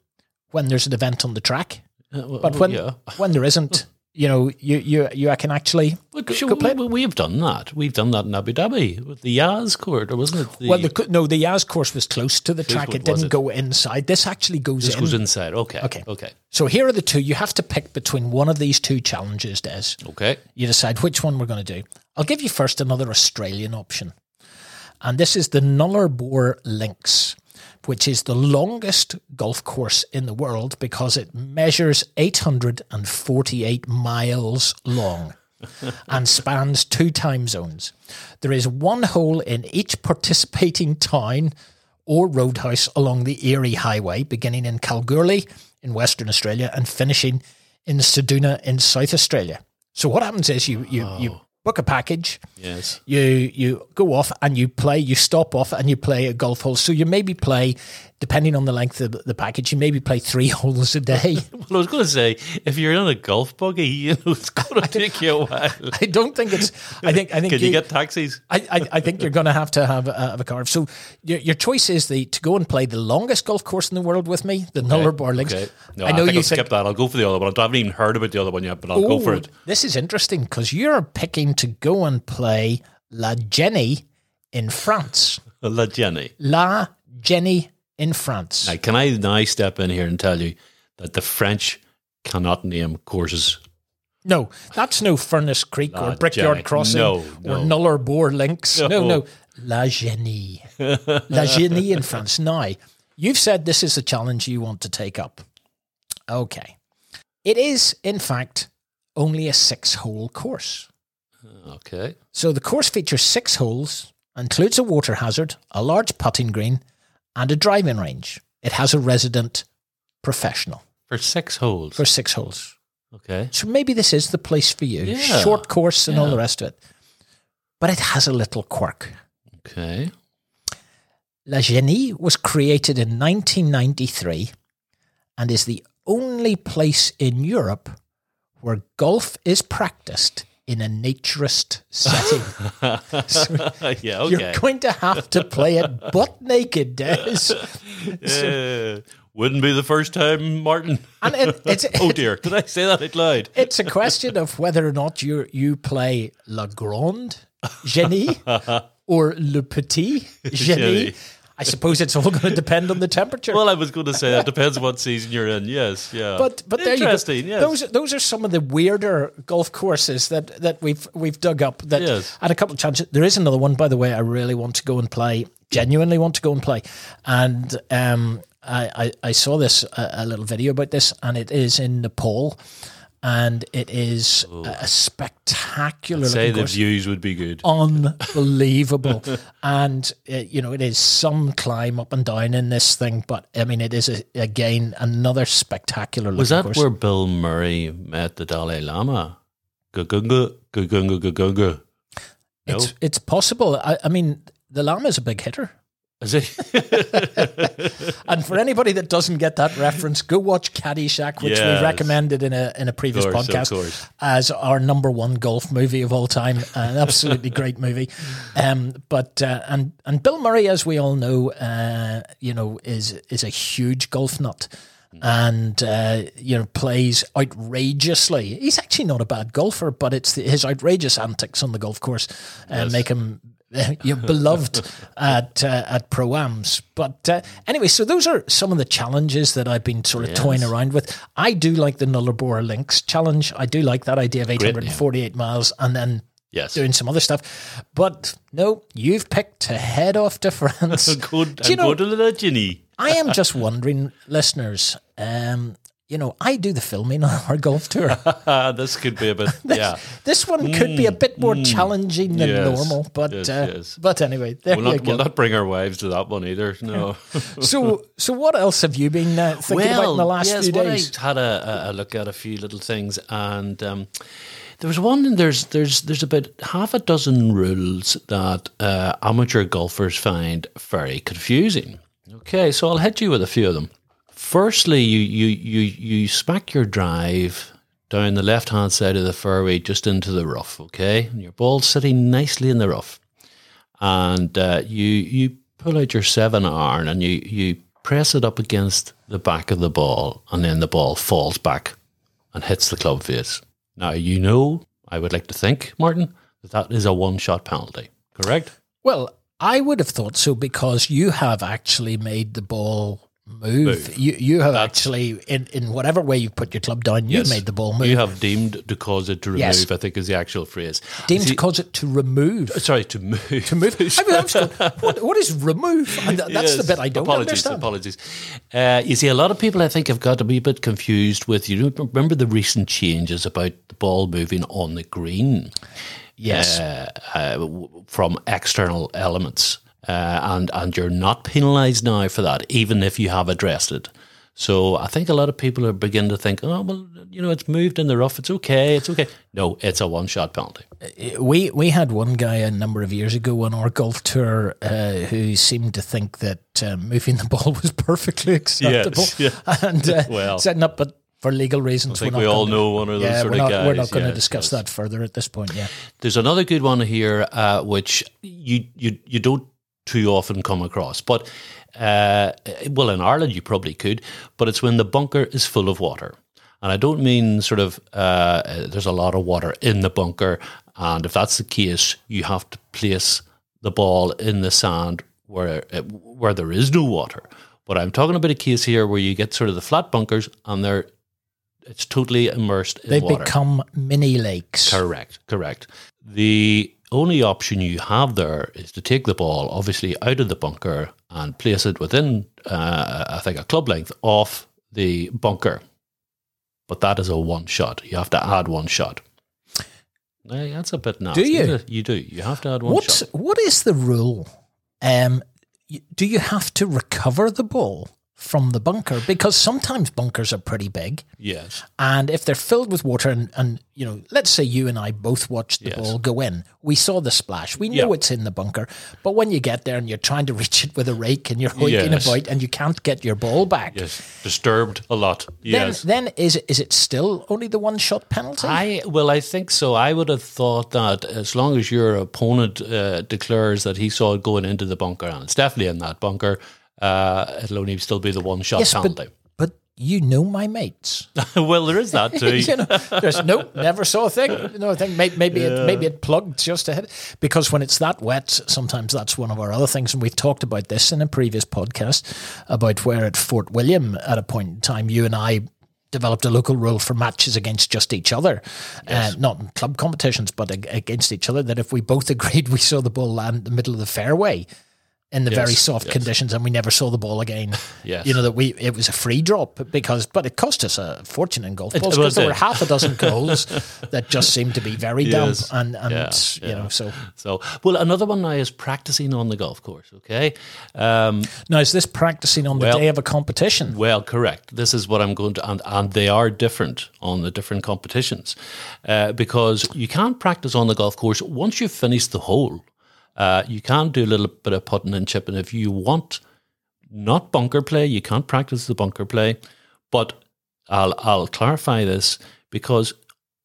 [SPEAKER 1] when there's an event on the track,
[SPEAKER 2] Uh, well,
[SPEAKER 1] but when
[SPEAKER 2] yeah.
[SPEAKER 1] when there isn't, (laughs) you know, you you you can actually.
[SPEAKER 2] Look,
[SPEAKER 1] go-
[SPEAKER 2] sure,
[SPEAKER 1] go play.
[SPEAKER 2] we, we, have done that. We've done that in Abu Dhabi with the Yas court, or wasn't it? The,
[SPEAKER 1] Well, the, no, the Yas course was close to the track. It didn't
[SPEAKER 2] it?
[SPEAKER 1] go inside. This actually goes
[SPEAKER 2] this
[SPEAKER 1] in.
[SPEAKER 2] goes inside. Okay.
[SPEAKER 1] Okay.
[SPEAKER 2] Okay.
[SPEAKER 1] So here are the two. You have to pick between one of these two challenges, Des.
[SPEAKER 2] Okay.
[SPEAKER 1] You decide which one we're going to do. I'll give you first another Australian option. And this is the Nullarbor Links, which is the longest golf course in the world because it measures 848 miles long (laughs) and spans two time zones. There is one hole in each participating town or roadhouse along the Eyre Highway, beginning in Kalgoorlie in Western Australia and finishing in Ceduna in South Australia. So what happens is you you, you oh. Book a package,
[SPEAKER 2] Yes.
[SPEAKER 1] you you go off and you play, you stop off and you play a golf hole. So you maybe play, depending on the length of the package, you maybe play three (laughs) holes a day.
[SPEAKER 2] Well, I was going to say, if you're in a golf buggy, (laughs) you know, it's going to take you a while. (laughs)
[SPEAKER 1] I don't think it's. I think I think
[SPEAKER 2] Can you get taxis?
[SPEAKER 1] I, I, I think you're going to have to have a, have a car. So your, your choice is the to go and play the longest golf course in the world with me, the Nullarbor Links.
[SPEAKER 2] Okay. No,
[SPEAKER 1] I
[SPEAKER 2] I,
[SPEAKER 1] know
[SPEAKER 2] think
[SPEAKER 1] you
[SPEAKER 2] I'll skip that. I'll go for the other one. I haven't even heard about the other one yet, but I'll go for it.
[SPEAKER 1] This is interesting because you're picking to go and play La Jenny in France.
[SPEAKER 2] La Jenny.
[SPEAKER 1] La Jenny in France.
[SPEAKER 2] Now, can I now step in here and tell you that the French cannot name courses?
[SPEAKER 1] No, that's no Furnace Creek or Brickyard. Crossing
[SPEAKER 2] No,
[SPEAKER 1] or
[SPEAKER 2] no.
[SPEAKER 1] Nullarbor Links. No. no,
[SPEAKER 2] No.
[SPEAKER 1] La Genie. La Genie in France. (laughs) Now, you've said this is a challenge you want to take up. Okay. It is, in fact, only a six hole course.
[SPEAKER 2] Okay.
[SPEAKER 1] So the course features six holes, includes a water hazard, a large putting green, and a driving range. It has a resident professional
[SPEAKER 2] For six holes.
[SPEAKER 1] for six holes.
[SPEAKER 2] okay.
[SPEAKER 1] So maybe this is the place for you.
[SPEAKER 2] Yeah.
[SPEAKER 1] Short course and all the rest of it. But it has a little quirk.
[SPEAKER 2] Okay.
[SPEAKER 1] La Genie was created in 1993 and is the only place in Europe where golf is practiced in a naturist setting. So (laughs)
[SPEAKER 2] yeah, (laughs)
[SPEAKER 1] You're going to have to play it butt naked, Des. (laughs)
[SPEAKER 2] Uh, wouldn't be the first time, Martin.
[SPEAKER 1] And it, it's,
[SPEAKER 2] oh dear, did I say that out loud?
[SPEAKER 1] it's a question of whether or not you you play La Grande Genie or Le Petit Genie. I suppose it's all going to depend on the temperature.
[SPEAKER 2] Well, I was going to say that depends what season you're in. Yes, yeah.
[SPEAKER 1] but but there you go.
[SPEAKER 2] interesting. Yes.
[SPEAKER 1] Those those are some of the weirder golf courses that, that we've we've dug up. That
[SPEAKER 2] Yes.
[SPEAKER 1] and a couple of challenges. There is another one, by the way. I really want to go and play. Genuinely want to go and play. And um, I, I I saw this a, a little video about this, and it is in Nepal, and it is a, a spectacular.
[SPEAKER 2] say
[SPEAKER 1] looking
[SPEAKER 2] the
[SPEAKER 1] course.
[SPEAKER 2] views would be good.
[SPEAKER 1] unbelievable. (laughs) and, uh, you know, it is some climb up and down in this thing, but I mean, it is, a, again, another spectacular
[SPEAKER 2] Was that
[SPEAKER 1] course.
[SPEAKER 2] where Bill Murray met the Dalai Lama? Gugunga, gugunga, gugunga. No,
[SPEAKER 1] It's, it's possible. I, I mean, the Lama is a big hitter.
[SPEAKER 2] Is it? (laughs)
[SPEAKER 1] And for anybody that doesn't get that reference, go watch Caddyshack, which
[SPEAKER 2] Yes.
[SPEAKER 1] we recommended in a in a previous
[SPEAKER 2] course,
[SPEAKER 1] podcast as our number one golf movie of all time. An absolutely (laughs) great movie. Um, but uh, and and Bill Murray, as we all know, uh, you know, is is a huge golf nut. And uh, you know plays outrageously. He's actually not a bad golfer, but it's the, his outrageous antics on the golf course uh, make him (laughs) you're beloved at uh, at proams. But uh, anyway, so those are some of the challenges that I've been sort of toying around with. I do like the Nullarbor Links challenge. I do like that idea of 848 miles, and then
[SPEAKER 2] Yes.
[SPEAKER 1] doing some other stuff. But no, you've picked to head off to (laughs) France. (laughs)
[SPEAKER 2] Go,
[SPEAKER 1] Do you
[SPEAKER 2] and go
[SPEAKER 1] know-
[SPEAKER 2] to Ginny.
[SPEAKER 1] I am just wondering, listeners. Um, you know, I do the filming on our golf tour. (laughs)
[SPEAKER 2] This could be a bit, (laughs) yeah.
[SPEAKER 1] This one could be a bit more challenging than
[SPEAKER 2] Mm, Yes,
[SPEAKER 1] normal, but
[SPEAKER 2] yes,
[SPEAKER 1] uh,
[SPEAKER 2] yes.
[SPEAKER 1] but anyway, there
[SPEAKER 2] We'll
[SPEAKER 1] you
[SPEAKER 2] not,
[SPEAKER 1] go.
[SPEAKER 2] we'll not bring our wives to that one either. No. (laughs)
[SPEAKER 1] so, so what else have you been uh, thinking about in the last
[SPEAKER 2] yes,
[SPEAKER 1] few
[SPEAKER 2] well,
[SPEAKER 1] days?
[SPEAKER 2] I had a, a- look at a few little things, and um, there was one. And there's there's there's about half a dozen rules that uh, amateur golfers find very confusing. Okay, so I'll hit you with a few of them. Firstly, you you you you smack your drive down the left hand side of the fairway just into the rough. Okay, and your ball's sitting nicely in the rough and uh, you you pull out your seven iron and you you press it up against the back of the ball, and then the ball falls back and hits the club face. Now you know, I would like to think, Martin, that that is a one shot penalty. Correct?
[SPEAKER 1] Well, I would have thought so because you have actually made the ball move. You you have actually in, in whatever way you put your club down, you've
[SPEAKER 2] Yes.
[SPEAKER 1] made the ball move.
[SPEAKER 2] You have deemed to cause it to remove.
[SPEAKER 1] Yes.
[SPEAKER 2] I think is the actual phrase.
[SPEAKER 1] Deemed
[SPEAKER 2] See-
[SPEAKER 1] to cause it to remove.
[SPEAKER 2] Sorry, to move.
[SPEAKER 1] To move. I mean, I'm going, (laughs) what, what is remove? And that's the
[SPEAKER 2] Yes.
[SPEAKER 1] bit I don't
[SPEAKER 2] apologies,
[SPEAKER 1] understand.
[SPEAKER 2] Apologies. Uh, you see, a lot of people, I think, have got to be a bit confused with. You remember the recent changes about the ball moving on the green
[SPEAKER 1] Yes.
[SPEAKER 2] uh, uh, from external elements, uh, and and you're not penalised now for that, even if you have addressed it. So I think a lot of people are beginning to think, oh well, you know, it's moved in the rough. It's okay. It's okay. No, it's a one-shot penalty.
[SPEAKER 1] we we had one guy a number of years ago on our golf tour uh, who seemed to think that um, moving the (laughs) ball was perfectly acceptable,
[SPEAKER 2] yeah. (laughs)
[SPEAKER 1] and uh,
[SPEAKER 2] Well.
[SPEAKER 1] setting up, but for legal reasons,
[SPEAKER 2] I think we all
[SPEAKER 1] gonna-
[SPEAKER 2] know one of those
[SPEAKER 1] Yeah,
[SPEAKER 2] sort
[SPEAKER 1] we're
[SPEAKER 2] of
[SPEAKER 1] not,
[SPEAKER 2] guys.
[SPEAKER 1] we're not going to
[SPEAKER 2] yes,
[SPEAKER 1] discuss
[SPEAKER 2] yes.
[SPEAKER 1] that further at this point. Yeah,
[SPEAKER 2] There's another good one here, uh, which you you you don't too often come across, but uh, well, in Ireland you probably could, but it's when the bunker is full of water, and I don't mean sort of uh, there's a lot of water in the bunker, and if that's the case, you have to place the ball in the sand where uh, where there is no water. But I'm talking about a case here where you get sort of the flat bunkers, and they're it's totally immersed in
[SPEAKER 1] they've
[SPEAKER 2] water.
[SPEAKER 1] become mini lakes.
[SPEAKER 2] Correct, correct. The only option you have there is to take the ball, obviously, out of the bunker and place it within, uh, I think, a club length off the bunker. But that is a one shot. You have to add one shot. Now, that's a bit nasty.
[SPEAKER 1] you?
[SPEAKER 2] You do. You have to add one
[SPEAKER 1] What's
[SPEAKER 2] shot.
[SPEAKER 1] what is the rule? Um, do you have to recover the ball from the bunker because sometimes bunkers are pretty big?
[SPEAKER 2] Yes.
[SPEAKER 1] And if they're filled with water, and, and you know, let's say you and I both watched the
[SPEAKER 2] Yes.
[SPEAKER 1] ball go in, we saw the splash, we know
[SPEAKER 2] Yeah.
[SPEAKER 1] it's in the bunker. But when you get there and you're trying to (laughs) reach it with a rake and you're hoiking
[SPEAKER 2] Yes.
[SPEAKER 1] about and you can't get your ball back,
[SPEAKER 2] Yes. Disturbed a lot. Yes.
[SPEAKER 1] then then is it, is it still only the one shot penalty?
[SPEAKER 2] I well, I think so. I would have thought that as long as your opponent uh, declares that he saw it going into the bunker, and it's definitely in that bunker, uh, it'll only still be the one shot
[SPEAKER 1] yes,
[SPEAKER 2] penalty.
[SPEAKER 1] but but you know my mates. (laughs)
[SPEAKER 2] well, there is that (laughs) too.
[SPEAKER 1] you know, there's no, never saw a thing. No, I think maybe, maybe it maybe it plugged just ahead because when it's that wet, sometimes that's one of our other things, and we've talked about this in a previous podcast about where at Fort William at a point in time, you and I developed a local rule for matches against just each other, uh, not in club competitions, but ag- against each other. That if we both (laughs) agreed we saw the ball land in the middle of the fairway. In the very soft
[SPEAKER 2] yes.
[SPEAKER 1] conditions, and we never saw the ball again.
[SPEAKER 2] Yes.
[SPEAKER 1] you know that we it was a free drop because, but it cost us a fortune in golf balls because there were half a dozen (laughs) goals that just seemed to be very
[SPEAKER 2] Yes.
[SPEAKER 1] damp and and
[SPEAKER 2] Yeah,
[SPEAKER 1] you know so
[SPEAKER 2] So, well, another one now is practicing on the golf course. Okay. Um,
[SPEAKER 1] now is this practicing on the
[SPEAKER 2] Well-
[SPEAKER 1] day of a competition
[SPEAKER 2] Well, correct. This is what I'm going to, and, and they are different on the different competitions uh, because you can't practice on the golf course once you've finished the hole. Uh, you can do a little bit of putting and chipping if you want. Not bunker play. You can't practice the bunker play, but I'll I'll clarify this because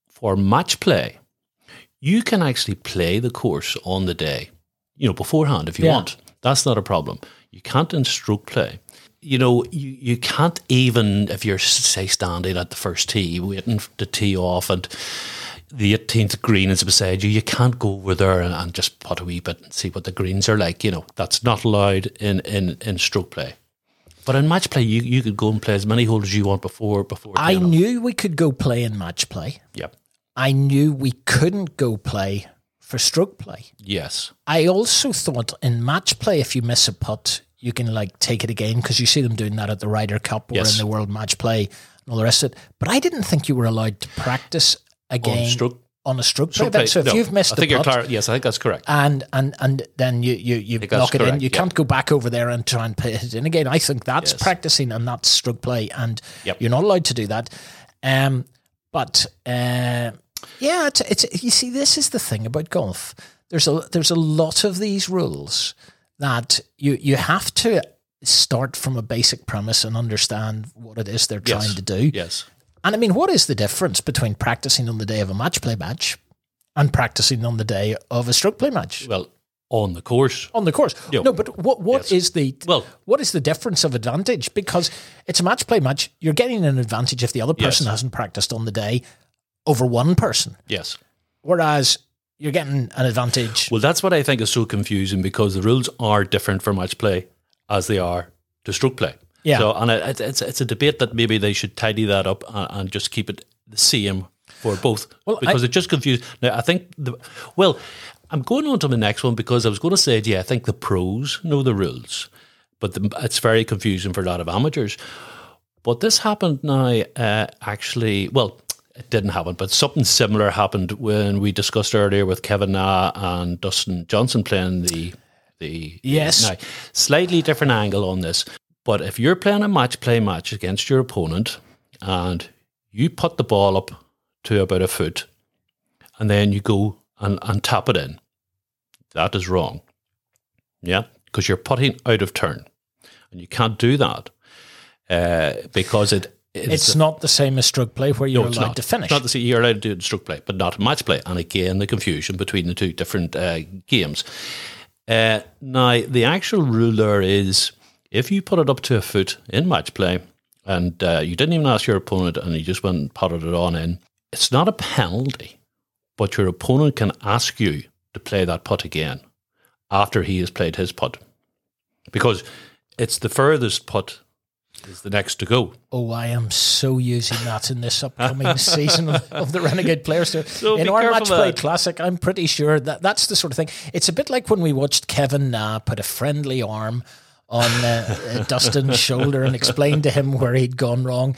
[SPEAKER 2] for match play, you can actually play the course on the day, you know, beforehand if you
[SPEAKER 1] Yeah.
[SPEAKER 2] want. That's not a problem. You can't in stroke play. You know, you, you can't even if you're say standing at the first tee waiting to tee off and the 18th green is beside you, you can't go over there and, and just put a wee bit and see what the greens are like. You know, that's not allowed in, in, in stroke play. But in match play, you, you could go and play as many holes as you want before before.
[SPEAKER 1] I knew we could go play in match play
[SPEAKER 2] Yep.
[SPEAKER 1] I knew we couldn't go play for stroke play.
[SPEAKER 2] Yes.
[SPEAKER 1] I also thought in match play, if you miss a putt, you can like take it again because you see them doing that at the Ryder Cup or
[SPEAKER 2] Yes.
[SPEAKER 1] in the World Match Play and all the rest of it. But I didn't think you were allowed to practice again
[SPEAKER 2] stroke-
[SPEAKER 1] on a stroke,
[SPEAKER 2] Stroke
[SPEAKER 1] play.
[SPEAKER 2] play-
[SPEAKER 1] So if
[SPEAKER 2] no,
[SPEAKER 1] you've missed
[SPEAKER 2] I
[SPEAKER 1] a
[SPEAKER 2] think you're clar- yes, I think that's correct.
[SPEAKER 1] and and and then you you, you knock it in. You
[SPEAKER 2] yeah.
[SPEAKER 1] can't go back over there and try and put it in again. I think that's
[SPEAKER 2] Yes.
[SPEAKER 1] practicing and that's stroke play, and
[SPEAKER 2] Yep.
[SPEAKER 1] you're not allowed to do that. Um, but uh, yeah, it's, it's you see, this is the thing about golf. There's a there's a lot of these rules that you you have to start from a basic premise and understand what it is they're
[SPEAKER 2] Yes.
[SPEAKER 1] trying to do.
[SPEAKER 2] Yes.
[SPEAKER 1] And I mean, what is the difference between practicing on the day of a match play match and practicing on the day of a stroke play match?
[SPEAKER 2] Well, on the course.
[SPEAKER 1] on the course.
[SPEAKER 2] Yeah.
[SPEAKER 1] No, but what what is
[SPEAKER 2] Yes.
[SPEAKER 1] the
[SPEAKER 2] Well-
[SPEAKER 1] what is the difference of advantage? Because it's a match play match. You're getting an advantage if the other person
[SPEAKER 2] Yes.
[SPEAKER 1] hasn't practiced on the day over one person.
[SPEAKER 2] Yes.
[SPEAKER 1] Whereas you're getting an advantage.
[SPEAKER 2] Well, that's what I think is so confusing because the rules are different for match play as they are to stroke play.
[SPEAKER 1] Yeah.
[SPEAKER 2] So, and it, it's it's a debate that maybe they should tidy that up and, and just keep it the same for both.
[SPEAKER 1] Well,
[SPEAKER 2] because it just confused. Now, I think the well, I'm going on to the next one because I was going to say, yeah, I think the pros know the rules, but the, it's very confusing for a lot of amateurs. But this happened now, uh, actually, well, it didn't happen, but something similar happened when we discussed earlier with Kevin Na and Dustin Johnson playing the the
[SPEAKER 1] Yes.
[SPEAKER 2] Now, slightly different angle on this, but if you're playing a match play match against your opponent and you put the ball up to about a foot, and then you go and, and tap it in, that is wrong. Yeah, because you're putting out of turn, and you can't do that uh, because it.
[SPEAKER 1] It's not the same as stroke play where you're
[SPEAKER 2] No,
[SPEAKER 1] allowed
[SPEAKER 2] not.
[SPEAKER 1] to finish.
[SPEAKER 2] Not the same. You're allowed to do it in stroke play, but not match play. And again, the confusion between the two different uh, games. Uh, now, the actual rule there is if you put it up to a foot in match play and uh, you didn't even ask your opponent and you just went and potted it on in, it's not a penalty, but your opponent can ask you to play that putt again after he has played his putt because it's the furthest putt is the next to go.
[SPEAKER 1] Oh, I am so using that in this upcoming (laughs) season of, of the Renegade Players Tour.
[SPEAKER 2] So
[SPEAKER 1] in our Match Play. Classic, I'm pretty sure that that's the sort of thing. It's a bit like when we watched Kevin Na put a friendly arm on uh, uh, Dustin's shoulder and explained to him where he'd gone wrong.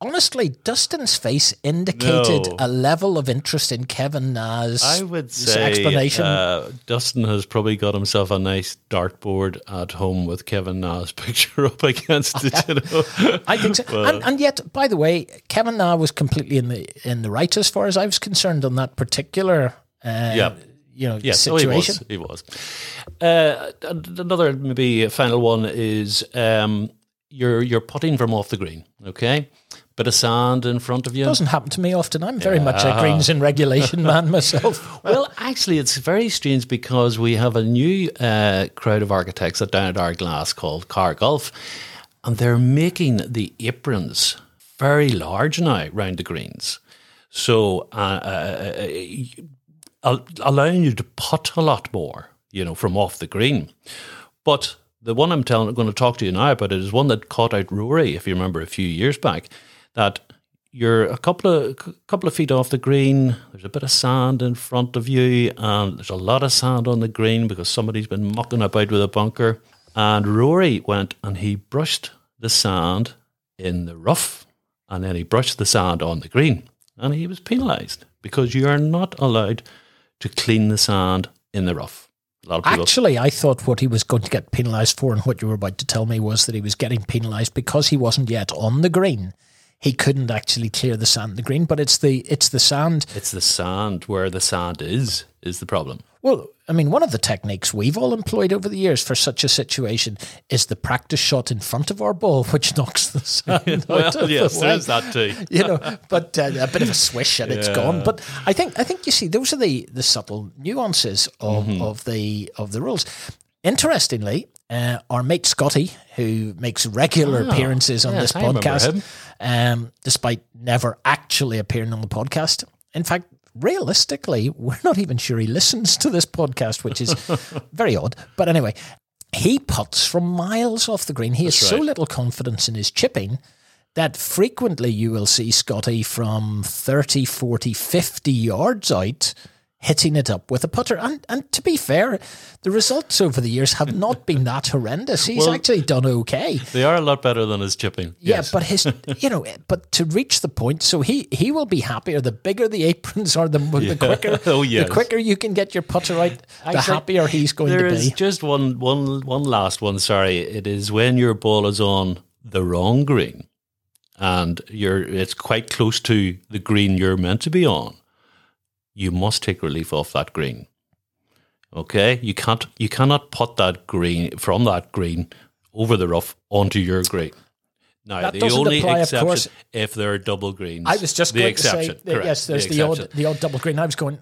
[SPEAKER 1] Honestly, Dustin's face indicated
[SPEAKER 2] No.
[SPEAKER 1] a level of interest in Kevin Na's
[SPEAKER 2] I would say
[SPEAKER 1] explanation.
[SPEAKER 2] Uh, Dustin has probably got himself a nice dartboard at home with Kevin Na's (laughs) picture up against it. You know? (laughs)
[SPEAKER 1] I think so. and, and yet, by the way, Kevin Na was completely in the in the right as far as I was concerned on that particular uh,
[SPEAKER 2] Yeah.
[SPEAKER 1] You know
[SPEAKER 2] Yes, oh, he
[SPEAKER 1] situation.
[SPEAKER 2] was. He was. Uh, another maybe final one is um, you're you're putting from off the green. Okay, bit of sand in front of you.
[SPEAKER 1] Doesn't happen to me often. I'm very much a greens in regulation man (laughs) myself.
[SPEAKER 2] Well, actually, it's very strange because we have a new uh, crowd of architects at down at Ardglass called Carr Golf, and they're making the aprons very large now round the greens. So, uh, uh, uh, allowing you to putt a lot more, you know, from off the green. But the one I'm telling, going to talk to you now about it is one that caught out Rory, if you remember a few years back, that you're a couple of c- couple of feet off the green. There's a bit of sand in front of you, and there's a lot of sand on the green because somebody's been mucking about with a bunker. And Rory went and he brushed the sand in the rough, and then he brushed the sand on the green, and he was penalised because you are not allowed to clean the sand in the rough. A lot of people.
[SPEAKER 1] Actually, I thought what he was going to get penalised for, and what you were about to tell me was that he was getting penalised because he wasn't yet on the green. He couldn't actually clear the sand in the green, but it's the it's the sand.
[SPEAKER 2] It's the sand where the sand is is the problem.
[SPEAKER 1] Well, I mean, one of the techniques we've all employed over the years for such a situation is the practice shot in front of our ball, (laughs) which knocks the sand (laughs) out
[SPEAKER 2] Well,
[SPEAKER 1] of
[SPEAKER 2] yes,
[SPEAKER 1] the
[SPEAKER 2] there that too. (laughs)
[SPEAKER 1] you know, but uh, a bit of a swish and it's gone. But I think I think you see those are the the subtle nuances of,
[SPEAKER 2] Mm-hmm.
[SPEAKER 1] of the of the rules. Interestingly, uh, our mate Scotty, who makes regular appearances on
[SPEAKER 2] yes,
[SPEAKER 1] this podcast, um, despite never actually appearing on the podcast. In fact, realistically, we're not even sure he listens to this podcast, which is (laughs) very odd. But anyway, he puts from miles off the green. He has so little confidence in his chipping that frequently you will see Scotty from 30, 40, 50 yards out hitting it up with a putter. And and to be fair, the results over the years have not been that horrendous. He's
[SPEAKER 2] Well-
[SPEAKER 1] actually done okay.
[SPEAKER 2] They are a lot better than his chipping.
[SPEAKER 1] Yeah,
[SPEAKER 2] Yes.
[SPEAKER 1] but his, (laughs) you know, but to reach the point, so he he will be happier. The bigger the aprons are, the, the quicker, (laughs)
[SPEAKER 2] Oh, yes.
[SPEAKER 1] the quicker you can get your putter out, the
[SPEAKER 2] Actually,
[SPEAKER 1] happier he's going
[SPEAKER 2] There
[SPEAKER 1] to
[SPEAKER 2] is
[SPEAKER 1] be.
[SPEAKER 2] just one, one, one last one. Sorry, it is when your ball is on the wrong green, and you're it's quite close to the green you're meant to be on. You must take relief off that green. Okay, you can't you cannot put that green from that green over the rough onto your green. Now,
[SPEAKER 1] That
[SPEAKER 2] the only
[SPEAKER 1] apply, of
[SPEAKER 2] exception
[SPEAKER 1] course.
[SPEAKER 2] if there are double greens.
[SPEAKER 1] I was just
[SPEAKER 2] the
[SPEAKER 1] going
[SPEAKER 2] exception.
[SPEAKER 1] to say, yes, there's the,
[SPEAKER 2] exception.
[SPEAKER 1] odd the odd double green. I was going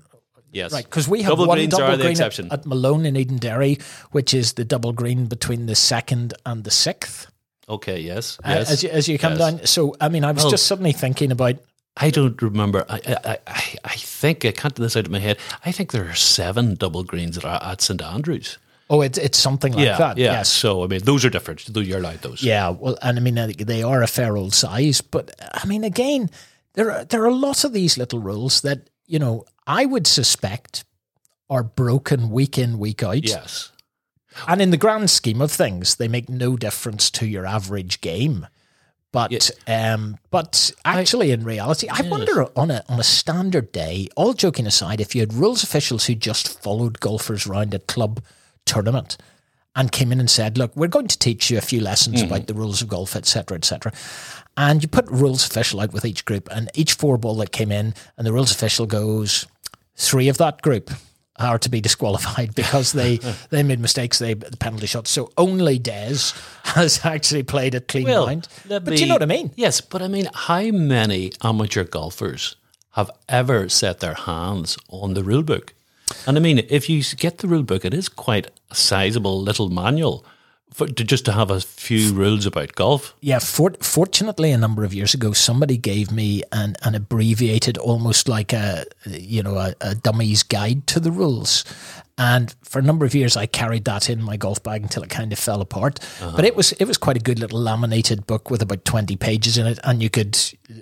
[SPEAKER 2] Yes,
[SPEAKER 1] right because we have
[SPEAKER 2] double
[SPEAKER 1] one
[SPEAKER 2] greens
[SPEAKER 1] double
[SPEAKER 2] are
[SPEAKER 1] green at,
[SPEAKER 2] exception.
[SPEAKER 1] at Malone in Edenderry, which is the double green between the second and the sixth.
[SPEAKER 2] okay, yes,
[SPEAKER 1] uh,
[SPEAKER 2] yes.
[SPEAKER 1] as you, as you come
[SPEAKER 2] yes.
[SPEAKER 1] down. So I mean, I was
[SPEAKER 2] Well-
[SPEAKER 1] just suddenly thinking about
[SPEAKER 2] I don't remember. I, I, I, I think I can't do this out of my head. I think there are seven double greens that are at St Andrews.
[SPEAKER 1] oh, it's it's something like
[SPEAKER 2] yeah,
[SPEAKER 1] that.
[SPEAKER 2] yeah.
[SPEAKER 1] Yes.
[SPEAKER 2] So I mean, those are different. You're allowed those.
[SPEAKER 1] Yeah, well, and I mean uh, they are a fair old size, but I mean again, there are there are lots of these little rules that you know I would suspect are broken week in week out,
[SPEAKER 2] Yes.
[SPEAKER 1] and in the grand scheme of things, they make no difference to your average game. But um, but actually, in reality, I wonder on a on a standard day. All joking aside, if you had rules officials who just followed golfers round a club tournament and came in and said, "Look, we're going to teach you a few lessons about the rules of golf, etc., etc." And you put rules official out with each group, and each four ball that came in, and the rules official goes, three of that group are to be disqualified (laughs) because they (laughs) they made mistakes, they the penalty shots. So only Des has (laughs) actually played it clean
[SPEAKER 2] Well,
[SPEAKER 1] mind. But
[SPEAKER 2] me-
[SPEAKER 1] you know what I mean?
[SPEAKER 2] Yes, but I mean, how many amateur golfers have ever set their hands on the rule book? And I mean, if you get the rule book, it is quite a sizable little manual for to just to have a few rules about golf.
[SPEAKER 1] Yeah, for, fortunately, a number of years ago, somebody gave me an, an abbreviated, almost like a you know a, a dummy's guide to the rules. And for a number of years, I carried that in my golf bag until it kind of fell apart. But it was it was quite a good little laminated book with about twenty pages in it, and you could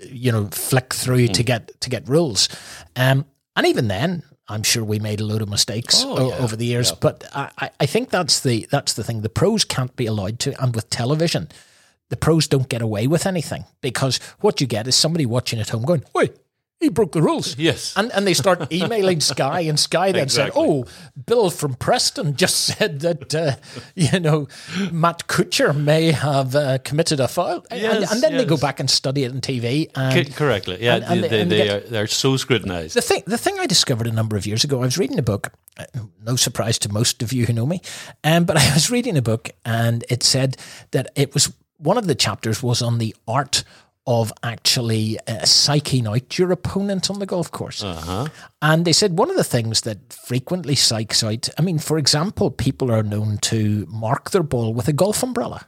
[SPEAKER 1] you know flick through to get to get rules. Um, and even then, I'm sure we made a load of mistakes
[SPEAKER 2] Oh,
[SPEAKER 1] o-
[SPEAKER 2] yeah,
[SPEAKER 1] over the years. But I, I- I think that's the that's the thing. The pros can't be allowed to, and with television, the pros don't get away with anything because what you get is somebody watching at home going, "Wait, he broke the rules."
[SPEAKER 2] Yes.
[SPEAKER 1] and and they start (laughs) emailing Sky, and Sky then
[SPEAKER 2] Exactly.
[SPEAKER 1] said, "Oh, Bill from Preston just (laughs) said that uh, you know Matt Kuchar may have uh, committed a foul," And- and,
[SPEAKER 2] Yes,
[SPEAKER 1] and then they go back and study it on TV.
[SPEAKER 2] C- correctly, yeah.
[SPEAKER 1] and- and
[SPEAKER 2] they,
[SPEAKER 1] they- and
[SPEAKER 2] they,
[SPEAKER 1] they
[SPEAKER 2] are they're so scrutinized.
[SPEAKER 1] the thing, the thing I discovered a number of years ago, I was reading a book. uh, No surprise to most of you who know me, um, but (laughs) I was reading a book, and it said that it was one of the chapters was on the art of actually uh, psyching out your opponent on the golf course. And they said one of the things that frequently psychs out. I mean, for example, people are known to mark their ball with a golf umbrella.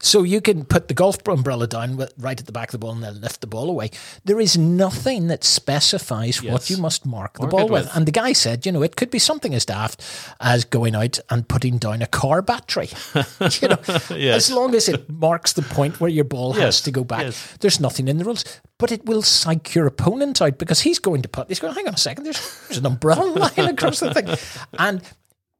[SPEAKER 1] So you can put the golf umbrella down right at the back of the ball and then lift the ball away. There is nothing that specifies what you must mark the ball with.
[SPEAKER 2] with.
[SPEAKER 1] And the guy said, you know, it could be something as daft as going out and putting down a car battery. (laughs) you know, (laughs) as long as it marks the point where your ball has to go back,
[SPEAKER 2] yes.
[SPEAKER 1] there's nothing in the rules. But it will psych your opponent out because he's going to put. He's going. Hang on a second. There's, there's an umbrella (laughs) line across the thing, and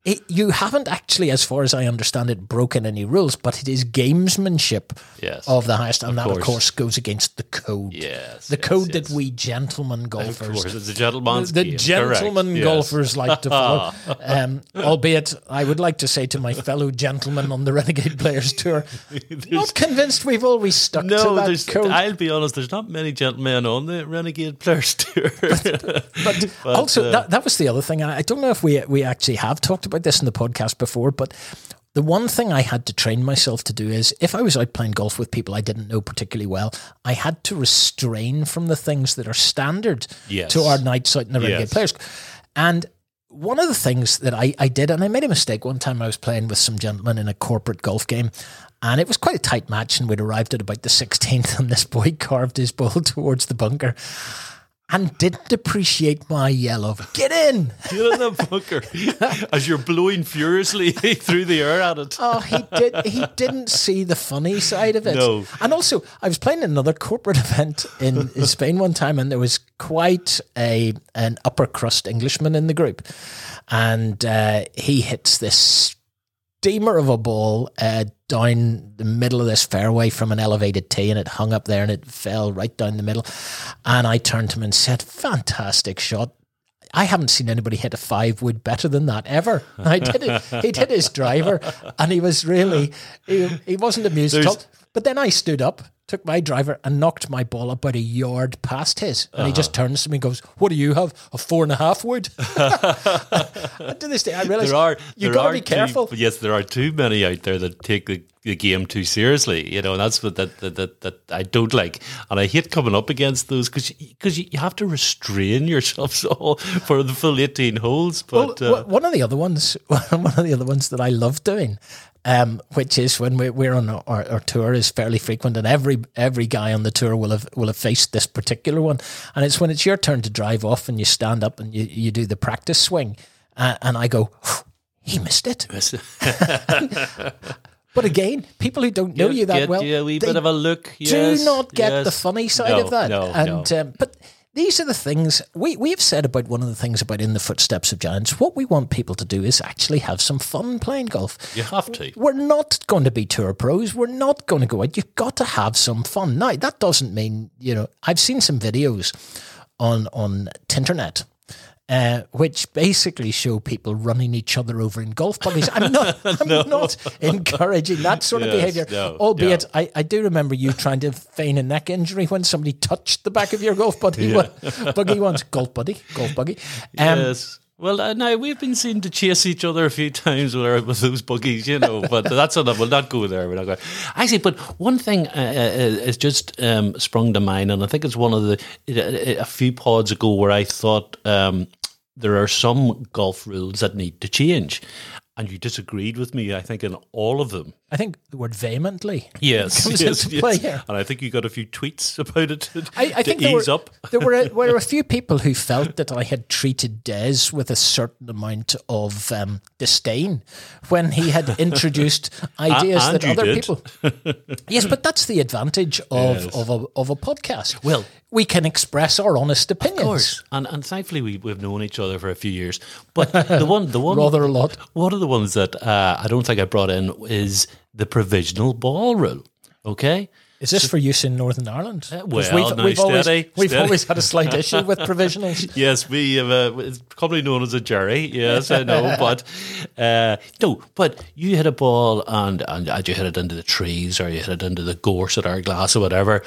[SPEAKER 1] it, you haven't actually, as far as I understand it, broken any rules, but it is gamesmanship
[SPEAKER 2] Yes.
[SPEAKER 1] of the highest, and that, of
[SPEAKER 2] course.
[SPEAKER 1] course, goes against the code.
[SPEAKER 2] Yes,
[SPEAKER 1] the
[SPEAKER 2] yes,
[SPEAKER 1] code
[SPEAKER 2] yes.
[SPEAKER 1] that we gentlemen
[SPEAKER 2] Of
[SPEAKER 1] golfers,
[SPEAKER 2] course, it's a gentleman's
[SPEAKER 1] the
[SPEAKER 2] game.
[SPEAKER 1] gentlemen
[SPEAKER 2] Correct,
[SPEAKER 1] golfers like to follow. (laughs) um, albeit, I would like to say to my fellow gentlemen on the Renegade Players Tour, (laughs) not convinced we've always stuck to
[SPEAKER 2] No,
[SPEAKER 1] that
[SPEAKER 2] there's,
[SPEAKER 1] code.
[SPEAKER 2] I'll be honest, there's not many gentlemen on the Renegade Players Tour.
[SPEAKER 1] but, (laughs) also,
[SPEAKER 2] uh,
[SPEAKER 1] that, that was the other thing. and I don't know if we we actually have talked about this in the podcast before, but the one thing I had to train myself to do is if I was out playing golf with people I didn't know particularly well, I had to restrain from the things that are standard
[SPEAKER 2] Yes.
[SPEAKER 1] to our nights out in the regular
[SPEAKER 2] Yes.
[SPEAKER 1] Players. And one of the things that I, I did, and I made a mistake one time, I was playing with some gentlemen in a corporate golf game. And it was quite a tight match, and we'd arrived at about the 16th, (laughs) and this boy carved his ball (laughs) towards the bunker. And didn't appreciate my yell of "Get in!"
[SPEAKER 2] Get in the (laughs) bunker as you're blowing furiously (laughs) through the air at it.
[SPEAKER 1] Oh, he did. He didn't see the funny side of it.
[SPEAKER 2] No.
[SPEAKER 1] And also, I was playing another corporate (laughs) event in, in Spain one time, and there was quite a an upper crust Englishman in the group, and uh, he hits this steamer of a ball uh, down the middle of this fairway from an elevated tee, and it hung up there, and it fell right down the middle. And I turned to him and said, "Fantastic shot." I haven't seen anybody hit a five wood better than that ever. And (laughs) I did it. He did his driver, and he was really he, he wasn't amused. But then I stood up, took my driver, and knocked my ball about a yard past his. And he just turns to me and goes, "What do you have? A four and a half wood?" (laughs) to this day, I realize
[SPEAKER 2] There are
[SPEAKER 1] you
[SPEAKER 2] there
[SPEAKER 1] got to be
[SPEAKER 2] too-
[SPEAKER 1] careful.
[SPEAKER 2] yes, there are too many out there that take the, the game too seriously. You know, and that's what that that, that, that I don't like, and I hate coming up against those because because you, you have to restrain yourself (laughs) so for the full eighteen holes. But
[SPEAKER 1] Well,
[SPEAKER 2] uh,
[SPEAKER 1] one of the other ones, (laughs) one of the other ones that I love doing, um, which is when we're, we're on our, our tour, is fairly frequent, and every every guy on the tour will have will have faced this particular one, and it's when it's your turn to drive off and you stand up and you, you do the practice swing, uh, and I go, he missed it. (laughs) But again, people who don't know
[SPEAKER 2] Get-
[SPEAKER 1] you that
[SPEAKER 2] get
[SPEAKER 1] well,
[SPEAKER 2] you a wee bit of a look.
[SPEAKER 1] do not get
[SPEAKER 2] yes.
[SPEAKER 1] the funny side
[SPEAKER 2] No,
[SPEAKER 1] of that.
[SPEAKER 2] No,
[SPEAKER 1] and
[SPEAKER 2] no.
[SPEAKER 1] Um, but these are the things we we've said about one of the things about in the footsteps of giants. What we want people to do is actually have some fun playing golf.
[SPEAKER 2] you have to.
[SPEAKER 1] We're not going to be tour pros. We're not going to go out. You've got to have some fun. Now that doesn't mean you know. I've seen some videos on on Tinternet. Uh, which basically show people running each other over in golf buggies. I'm not, (laughs) I'm not encouraging that sort of behaviour.
[SPEAKER 2] no,
[SPEAKER 1] albeit,
[SPEAKER 2] no.
[SPEAKER 1] I, I do remember you trying to feign a neck injury when somebody touched the back of your golf buggy. one- (laughs) buggy once, golf buddy, golf buggy. Um,
[SPEAKER 2] yes. Well, uh, now we've been seen to chase each other a few times with, our, with those buggies, you know. But that's enough. We'll not go there. We're not going. Actually, but one thing uh, uh, is just um, sprung to mind, and I think it's one of the a few pods ago where I thought um, there are some golf rules that need to change, and you disagreed with me. I think in all of them.
[SPEAKER 1] I think the word vehemently (laughs)
[SPEAKER 2] Yes,
[SPEAKER 1] comes
[SPEAKER 2] yes,
[SPEAKER 1] into
[SPEAKER 2] yes.
[SPEAKER 1] play here.
[SPEAKER 2] And I think you got a few tweets (laughs) about it. To,
[SPEAKER 1] I, I
[SPEAKER 2] to
[SPEAKER 1] think there
[SPEAKER 2] ease
[SPEAKER 1] were,
[SPEAKER 2] up.
[SPEAKER 1] there were a, (laughs) were a few people who felt that I had treated Des with a certain amount of um, disdain when he had introduced ideas
[SPEAKER 2] and
[SPEAKER 1] that other
[SPEAKER 2] did.
[SPEAKER 1] people. yes, but that's the advantage of,
[SPEAKER 2] Yes.
[SPEAKER 1] of, a, of a podcast.
[SPEAKER 2] Well-
[SPEAKER 1] we can express our honest opinions.
[SPEAKER 2] Of course, and and thankfully we we've known each other for a few years. But the one the one
[SPEAKER 1] Rather a lot.
[SPEAKER 2] one of the ones that uh, I don't think I brought in is the provisional ball rule. Okay,
[SPEAKER 1] Is this for use in Northern Ireland?
[SPEAKER 2] Uh, well, now
[SPEAKER 1] always,
[SPEAKER 2] steady,
[SPEAKER 1] we've
[SPEAKER 2] steady.
[SPEAKER 1] always had a slight (laughs) issue with provisionals.
[SPEAKER 2] yes, we have a, it's commonly known as a jury. Yes, I know, (laughs) but uh, no, but you hit a ball and and you hit it into the trees or you hit it into the gorse at Ardglass or whatever.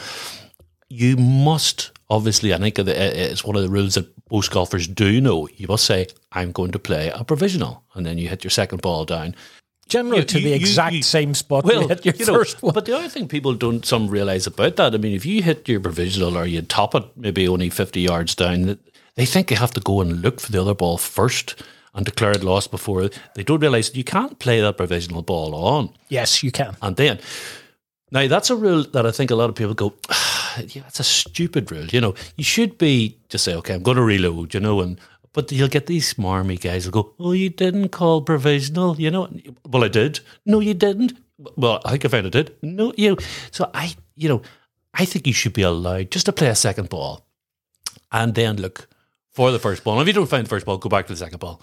[SPEAKER 2] You must obviously. I think it's one of the rules that most golfers do know. You must say, "I'm going to play a provisional," and then you hit your second ball down.
[SPEAKER 1] Generally,
[SPEAKER 2] You-
[SPEAKER 1] to
[SPEAKER 2] you-
[SPEAKER 1] the exact
[SPEAKER 2] you-
[SPEAKER 1] same spot
[SPEAKER 2] Well,
[SPEAKER 1] you hit your
[SPEAKER 2] you know,
[SPEAKER 1] first one.
[SPEAKER 2] but the other thing people don't some realize about that, I mean, if you hit your provisional or you top it maybe only fifty yards down, they think they have to go and look for the other ball first and declare it lost before. They don't realize you can't play that provisional ball on
[SPEAKER 1] yes, you can.
[SPEAKER 2] and then. Now that's a rule that I think a lot of people go, ah, (sighs) yeah, it's a stupid rule. You know, you should be just say, okay, I'm going to reload. You know, and but you'll get these smarmy guys who go, oh, you didn't call provisional. You know, well, I did. No, you didn't. Well, I think I found I did. No, you. So I, you know, I think you should be allowed just to play a second ball, and then look for the first ball. And if you don't find the first ball, go back to the second ball.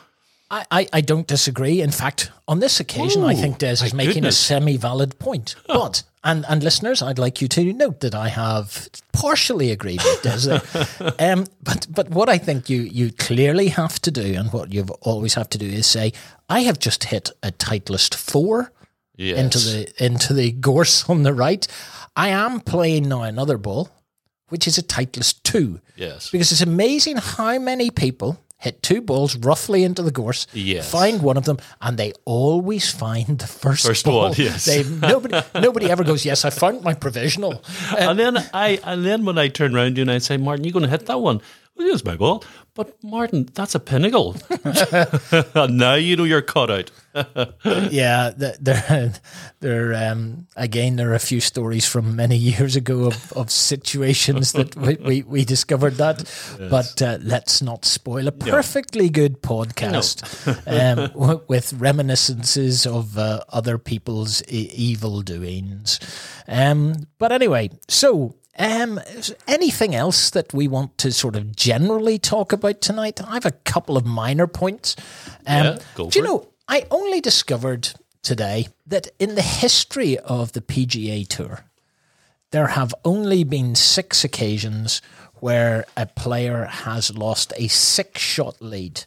[SPEAKER 1] I, I, I don't disagree. In fact, on this occasion, I think Des is making
[SPEAKER 2] goodness.
[SPEAKER 1] a semi valid point. But, and, and listeners, I'd like you to note that I have partially agreed with Des (laughs) um, but, but what I think you, you clearly have to do, and what you've always have to do, is say, I have just hit a Titleist 4
[SPEAKER 2] Yes.
[SPEAKER 1] into the into the gorse on the right. I am playing now another ball, which is a Titleist 2.
[SPEAKER 2] Yes.
[SPEAKER 1] Because it's amazing how many people hit two balls roughly into the gorse,
[SPEAKER 2] Yes.
[SPEAKER 1] find one of them, and they always find the first,
[SPEAKER 2] First
[SPEAKER 1] ball.
[SPEAKER 2] one, yes.
[SPEAKER 1] They, nobody, nobody ever goes, yes, I found my provisional. Uh,
[SPEAKER 2] and then I and then when I turn around to you and I say, Martin, you're going to hit that one? Well, yes, my ball. But Martin, that's a pinnacle. (laughs) now you know you're cut out. (laughs)
[SPEAKER 1] yeah, there, there. Um, again, there are a few stories from many years ago of, of situations that (laughs) we, we, we discovered that. But uh, let's not spoil a perfectly good podcast um, with reminiscences of uh, other people's e- evil doings. Um, but anyway, so um, anything else that we want to sort of generally talk about tonight? I have a couple of minor points. Um,
[SPEAKER 2] Yeah, go
[SPEAKER 1] do you
[SPEAKER 2] it.
[SPEAKER 1] know? I only discovered today that in the history of the PGA Tour, there have only been six occasions where a player has lost a six shot lead.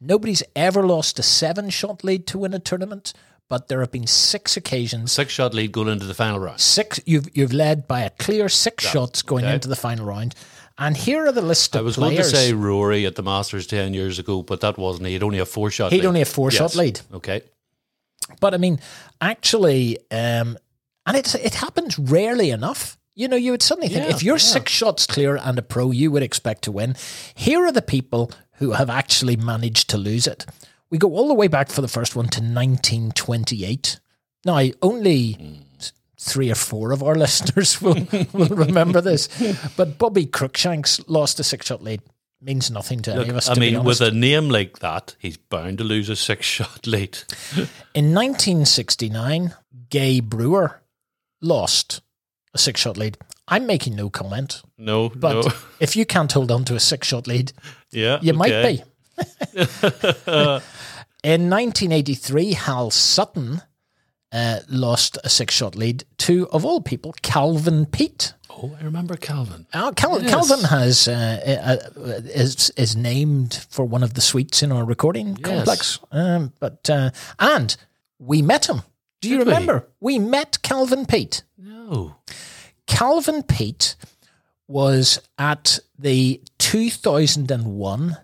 [SPEAKER 1] Nobody's ever lost a seven shot lead to win a tournament, but there have been six occasions.
[SPEAKER 2] Six shot lead going into the final round.
[SPEAKER 1] Six you've you've led by a clear six shots going
[SPEAKER 2] okay.
[SPEAKER 1] into the final round. And here are the list of
[SPEAKER 2] I was
[SPEAKER 1] players.
[SPEAKER 2] going to say Rory at the Masters 10 years ago, but that wasn't. He'd only a four shot
[SPEAKER 1] He'd
[SPEAKER 2] lead.
[SPEAKER 1] only a four-shot lead.
[SPEAKER 2] Okay.
[SPEAKER 1] But I mean, actually, um, and it's it happens rarely enough. You know, you would suddenly think
[SPEAKER 2] Yeah,
[SPEAKER 1] if you're
[SPEAKER 2] yeah.
[SPEAKER 1] six shots clear and a pro, you would expect to win. Here are the people who have actually managed to lose it. We go all the way back for the first one to 1928. Now, only hmm. three or four of our (laughs) listeners will, will remember this, but Bobby Cruickshanks lost a six shot lead. Means nothing to any of us.
[SPEAKER 2] I mean, with a name like that, he's bound to lose a six shot lead. (laughs)
[SPEAKER 1] In 1969, Gay Brewer lost a six shot lead. I'm making no comment,
[SPEAKER 2] No,
[SPEAKER 1] but
[SPEAKER 2] no. (laughs)
[SPEAKER 1] if you can't hold on to a six shot lead,
[SPEAKER 2] Yeah.
[SPEAKER 1] you might be. In 1983, Hal Sutton uh, lost a six shot lead to, of all people, Calvin Peete.
[SPEAKER 2] Oh, I remember Calvin.
[SPEAKER 1] Cal-
[SPEAKER 2] Yes.
[SPEAKER 1] Calvin has uh, uh, uh, is is named for one of the suites in our recording complex. Um, but uh, and we met him. Do you
[SPEAKER 2] Did we?
[SPEAKER 1] remember? We met Calvin Peete.
[SPEAKER 2] No.
[SPEAKER 1] Calvin Peete was at the 2001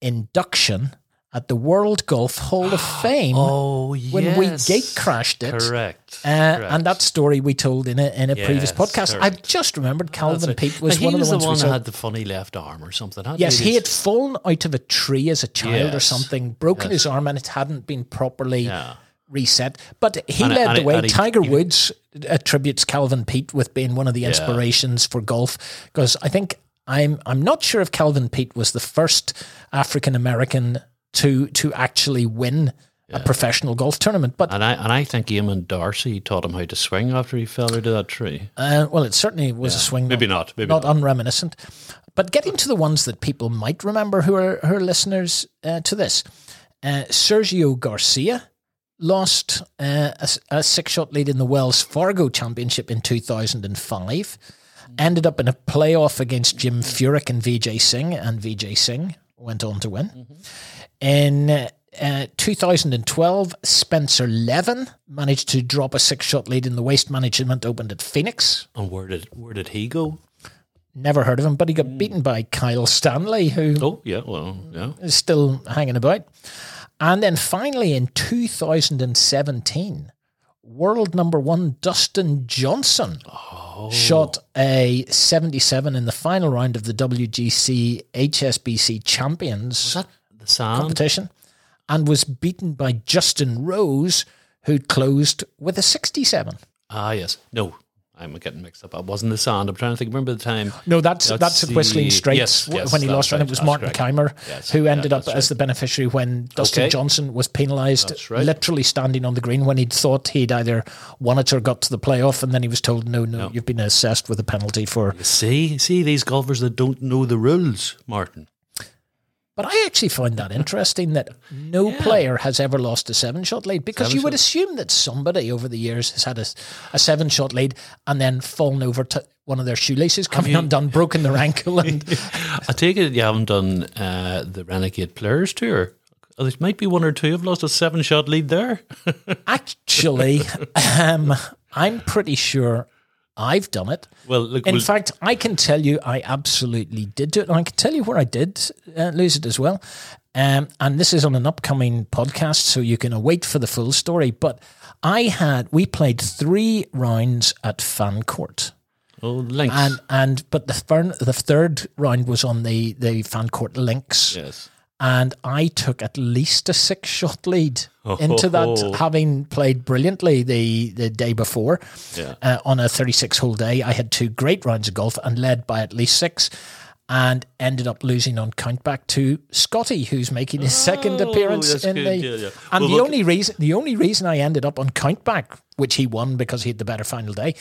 [SPEAKER 1] induction at the World Golf Hall of (gasps) Fame
[SPEAKER 2] Oh, yes.
[SPEAKER 1] when we gate crashed it.
[SPEAKER 2] Correct.
[SPEAKER 1] Uh,
[SPEAKER 2] correct.
[SPEAKER 1] and that story we told in a in a previous podcast.
[SPEAKER 2] correct.
[SPEAKER 1] I've just remembered Calvin
[SPEAKER 2] right.
[SPEAKER 1] Peete was
[SPEAKER 2] Now,
[SPEAKER 1] one of
[SPEAKER 2] he
[SPEAKER 1] the ones
[SPEAKER 2] the
[SPEAKER 1] we
[SPEAKER 2] one that had the funny left arm or something. hadn't
[SPEAKER 1] Yes, he
[SPEAKER 2] This-
[SPEAKER 1] had fallen out of a tree as a child or something, broken his arm, and it hadn't been properly
[SPEAKER 2] Yeah.
[SPEAKER 1] reset. But he
[SPEAKER 2] And-
[SPEAKER 1] led
[SPEAKER 2] and
[SPEAKER 1] the way.
[SPEAKER 2] he-
[SPEAKER 1] Tiger
[SPEAKER 2] he-
[SPEAKER 1] Woods attributes Calvin Peete with being one of the inspirations for golf because I think I'm I'm not sure if Calvin Peete was the first African American to to actually win a professional golf tournament, but
[SPEAKER 2] And I and I think Eamonn Darcy taught him how to swing after he fell out of that tree.
[SPEAKER 1] uh, well, it certainly was a swing.
[SPEAKER 2] Maybe not. Maybe
[SPEAKER 1] not
[SPEAKER 2] not.
[SPEAKER 1] unreminiscent. But getting to the ones that people might remember who are, are listeners uh, to this, uh, Sergio Garcia lost uh, a, a six shot lead in the Wells Fargo Championship in 2005. Ended up in a playoff against Jim Furyk and Vijay Singh, and Vijay Singh went on to win. In uh, 2012, Spencer Levin managed to drop a six shot lead in the Waste Management Open at Phoenix.
[SPEAKER 2] And where did where did he go?
[SPEAKER 1] Never heard of him, but he got beaten by Kyle Stanley, who
[SPEAKER 2] Oh yeah, well yeah.
[SPEAKER 1] is still hanging about. And then finally in 2017, world number one Dustin Johnson shot a 77 in the final round of the WGC HSBC Champions competition and was beaten by Justin Rose, who closed with a 67.
[SPEAKER 2] Ah yes. No. I'm getting mixed up. I wasn't the sand. I'm trying to think. Remember the time?
[SPEAKER 1] No, that's
[SPEAKER 2] That's
[SPEAKER 1] at Whistling Straits
[SPEAKER 2] yes, yes,
[SPEAKER 1] when he lost, and it was Martin
[SPEAKER 2] right.
[SPEAKER 1] Kaymer
[SPEAKER 2] Yes,
[SPEAKER 1] who ended up
[SPEAKER 2] that's
[SPEAKER 1] as the beneficiary when Dustin
[SPEAKER 2] Okay.
[SPEAKER 1] Johnson was penalised,
[SPEAKER 2] right.
[SPEAKER 1] literally standing on the green when he'd thought he'd either won it or got to the playoff, and then he was told, "No, no, you've been assessed with a penalty for."
[SPEAKER 2] See, see these golfers that don't know the rules, Martin.
[SPEAKER 1] But I actually find that interesting that no player has ever lost a seven shot lead because
[SPEAKER 2] Seven
[SPEAKER 1] you would
[SPEAKER 2] shot.
[SPEAKER 1] assume that somebody over the years has had a, a seven shot lead and then fallen over to one of their shoelaces, coming
[SPEAKER 2] you-
[SPEAKER 1] undone, (laughs) broken their ankle, and (laughs)
[SPEAKER 2] I take it you haven't done uh, the Renegade Players Tour. Oh, there might be one or two have lost a seven shot lead there. (laughs)
[SPEAKER 1] Actually, um, I'm pretty sure I've done it.
[SPEAKER 2] well, look,
[SPEAKER 1] In
[SPEAKER 2] we'll-
[SPEAKER 1] fact, I can tell you I absolutely did do it. And I can tell you where I did uh, lose it as well. Um, and this is on an upcoming podcast, so you can await for the full story. But I had, we played three rounds at Fancourt.
[SPEAKER 2] Oh, links.
[SPEAKER 1] and and but the third the third round was on the the Fancourt links,
[SPEAKER 2] yes.
[SPEAKER 1] And I took at least a six shot lead into
[SPEAKER 2] Oh.
[SPEAKER 1] that, having played brilliantly the the day before.
[SPEAKER 2] Yeah.
[SPEAKER 1] Uh, on a 36 hole day, I had two great rounds of golf and led by at least six. And ended up losing on countback to Scotty, who's making his second
[SPEAKER 2] Oh,
[SPEAKER 1] appearance
[SPEAKER 2] that's
[SPEAKER 1] in
[SPEAKER 2] good,
[SPEAKER 1] the.
[SPEAKER 2] yeah, yeah.
[SPEAKER 1] And
[SPEAKER 2] Well,
[SPEAKER 1] the
[SPEAKER 2] look-
[SPEAKER 1] only reason, the only reason I ended up on countback, which he won because he had the better final day,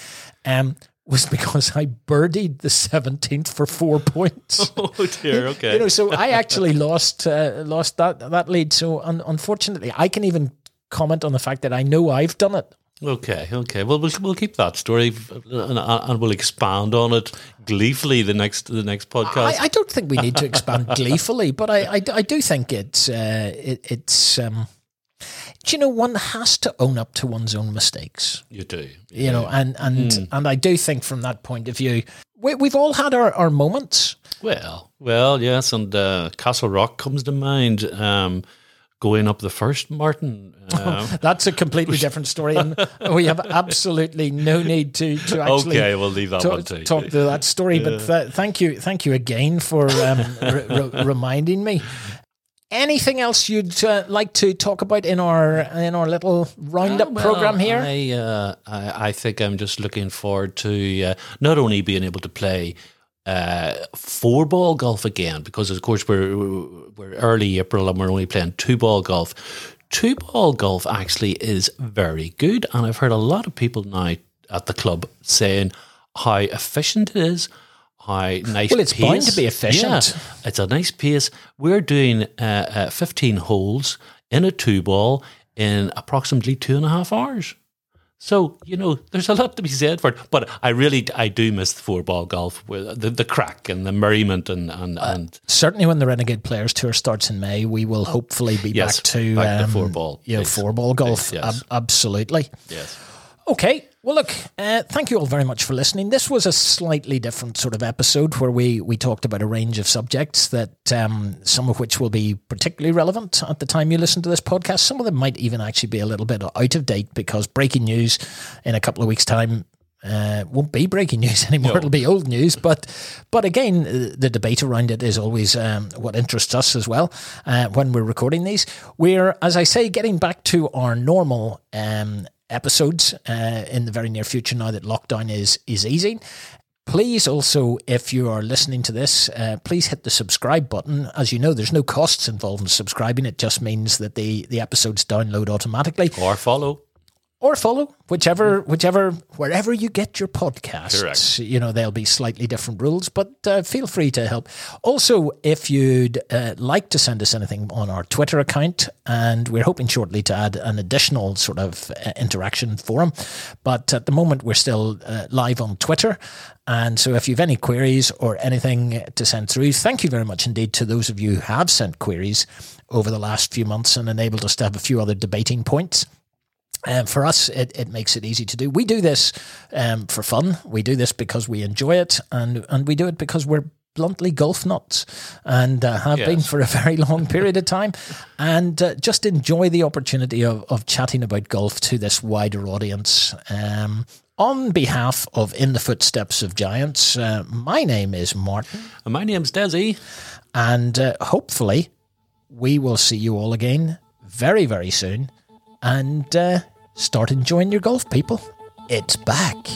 [SPEAKER 1] um, was because I birdied the seventeenth for four points. (laughs)
[SPEAKER 2] Oh dear. Okay.
[SPEAKER 1] You know, so I actually lost uh, lost that that lead. So un- unfortunately, I can even comment on the fact that I know I've done it.
[SPEAKER 2] Okay, okay. Well, we'll we'll keep that story and, and we'll expand on it gleefully the next the next podcast.
[SPEAKER 1] I, I don't think we need to expand (laughs) gleefully, but I, I, I do think it's uh, it, it's um, do you know one has to own up to one's own mistakes,
[SPEAKER 2] you do.
[SPEAKER 1] you know, and and and I do think from that point of view, we, we've all had our, our moments.
[SPEAKER 2] Well, well, yes, and uh, Castlerock comes to mind. Um, going up the first, Martin. (laughs) Um,
[SPEAKER 1] That's a completely (laughs) different story, and we have absolutely no need to to (laughs) actually.
[SPEAKER 2] okay, we'll leave that
[SPEAKER 1] to-
[SPEAKER 2] one too.
[SPEAKER 1] talk to that story, but th- thank you, thank you again for um, r- r- reminding me. Anything else you'd uh, like to talk about in our in our little roundup
[SPEAKER 2] Ah, Well,
[SPEAKER 1] program here?
[SPEAKER 2] I, uh, I I think I'm just looking forward to uh, not only being able to play uh, four ball golf again because of course we're we're early April and we're only playing two ball golf. Two ball golf actually is very good, and I've heard a lot of people now at the club saying how efficient it is. How nice
[SPEAKER 1] Well, it's
[SPEAKER 2] pace.
[SPEAKER 1] bound to be efficient.
[SPEAKER 2] Yeah, it's a nice pace. We're doing uh, uh, 15 holes in a two ball in approximately two and a half hours. So you know, there's a lot to be said for it. But I really, I do miss the four ball golf with the, the crack and the merriment and and, and
[SPEAKER 1] Certainly, when the Renegade Players Tour starts in May, we will hopefully be
[SPEAKER 2] Yes,
[SPEAKER 1] back to
[SPEAKER 2] back to
[SPEAKER 1] um,
[SPEAKER 2] four ball,
[SPEAKER 1] you know, four ball golf.
[SPEAKER 2] Yes.
[SPEAKER 1] Ab- absolutely.
[SPEAKER 2] yes,
[SPEAKER 1] Okay. Well, look, uh, thank you all very much for listening. This was a slightly different sort of episode where we, we talked about a range of subjects that um, some of which will be particularly relevant at the time you listen to this podcast. Some of them might even actually be a little bit out of date because breaking news in a couple of weeks' time uh, won't be breaking (laughs) news anymore. It'll be old news. But but again, uh, the debate around it is always um, what interests us as well uh, when we're recording these. We're, as I say, getting back to our normal um, episodes uh, in the very near future now that lockdown is is easing. Please also, if you are listening to this, uh, please hit the subscribe button. As you know, there's no costs involved in subscribing. It just means that the, the episodes download automatically
[SPEAKER 2] or follow.
[SPEAKER 1] Or follow whichever whichever wherever you get your podcasts.
[SPEAKER 2] Correct.
[SPEAKER 1] you know there'll be slightly different rules but uh, feel free to help. Also if you'd uh, like to send us anything on our twitter account and we're hoping shortly to add an additional sort of uh, interaction forum but at the moment we're still uh, live on twitter. And so if you've any queries or anything to send through thank you very much indeed to those of you who have sent queries over the last few months and enabled us to have a few other debating points um, for us, it, it makes it easy to do. We do this um, for fun. We do this because we enjoy it, and and we do it because we're bluntly golf nuts, and uh, have been for a (laughs) very long period of time, and uh, just enjoy the opportunity of, of chatting about golf to this wider audience. Um, on behalf of In the Footsteps of Giants, uh, my name is Martin,
[SPEAKER 2] And my name's Desi.
[SPEAKER 1] and uh, hopefully we will see you all again very, very soon. And uh, start enjoying your golf, people. It's back.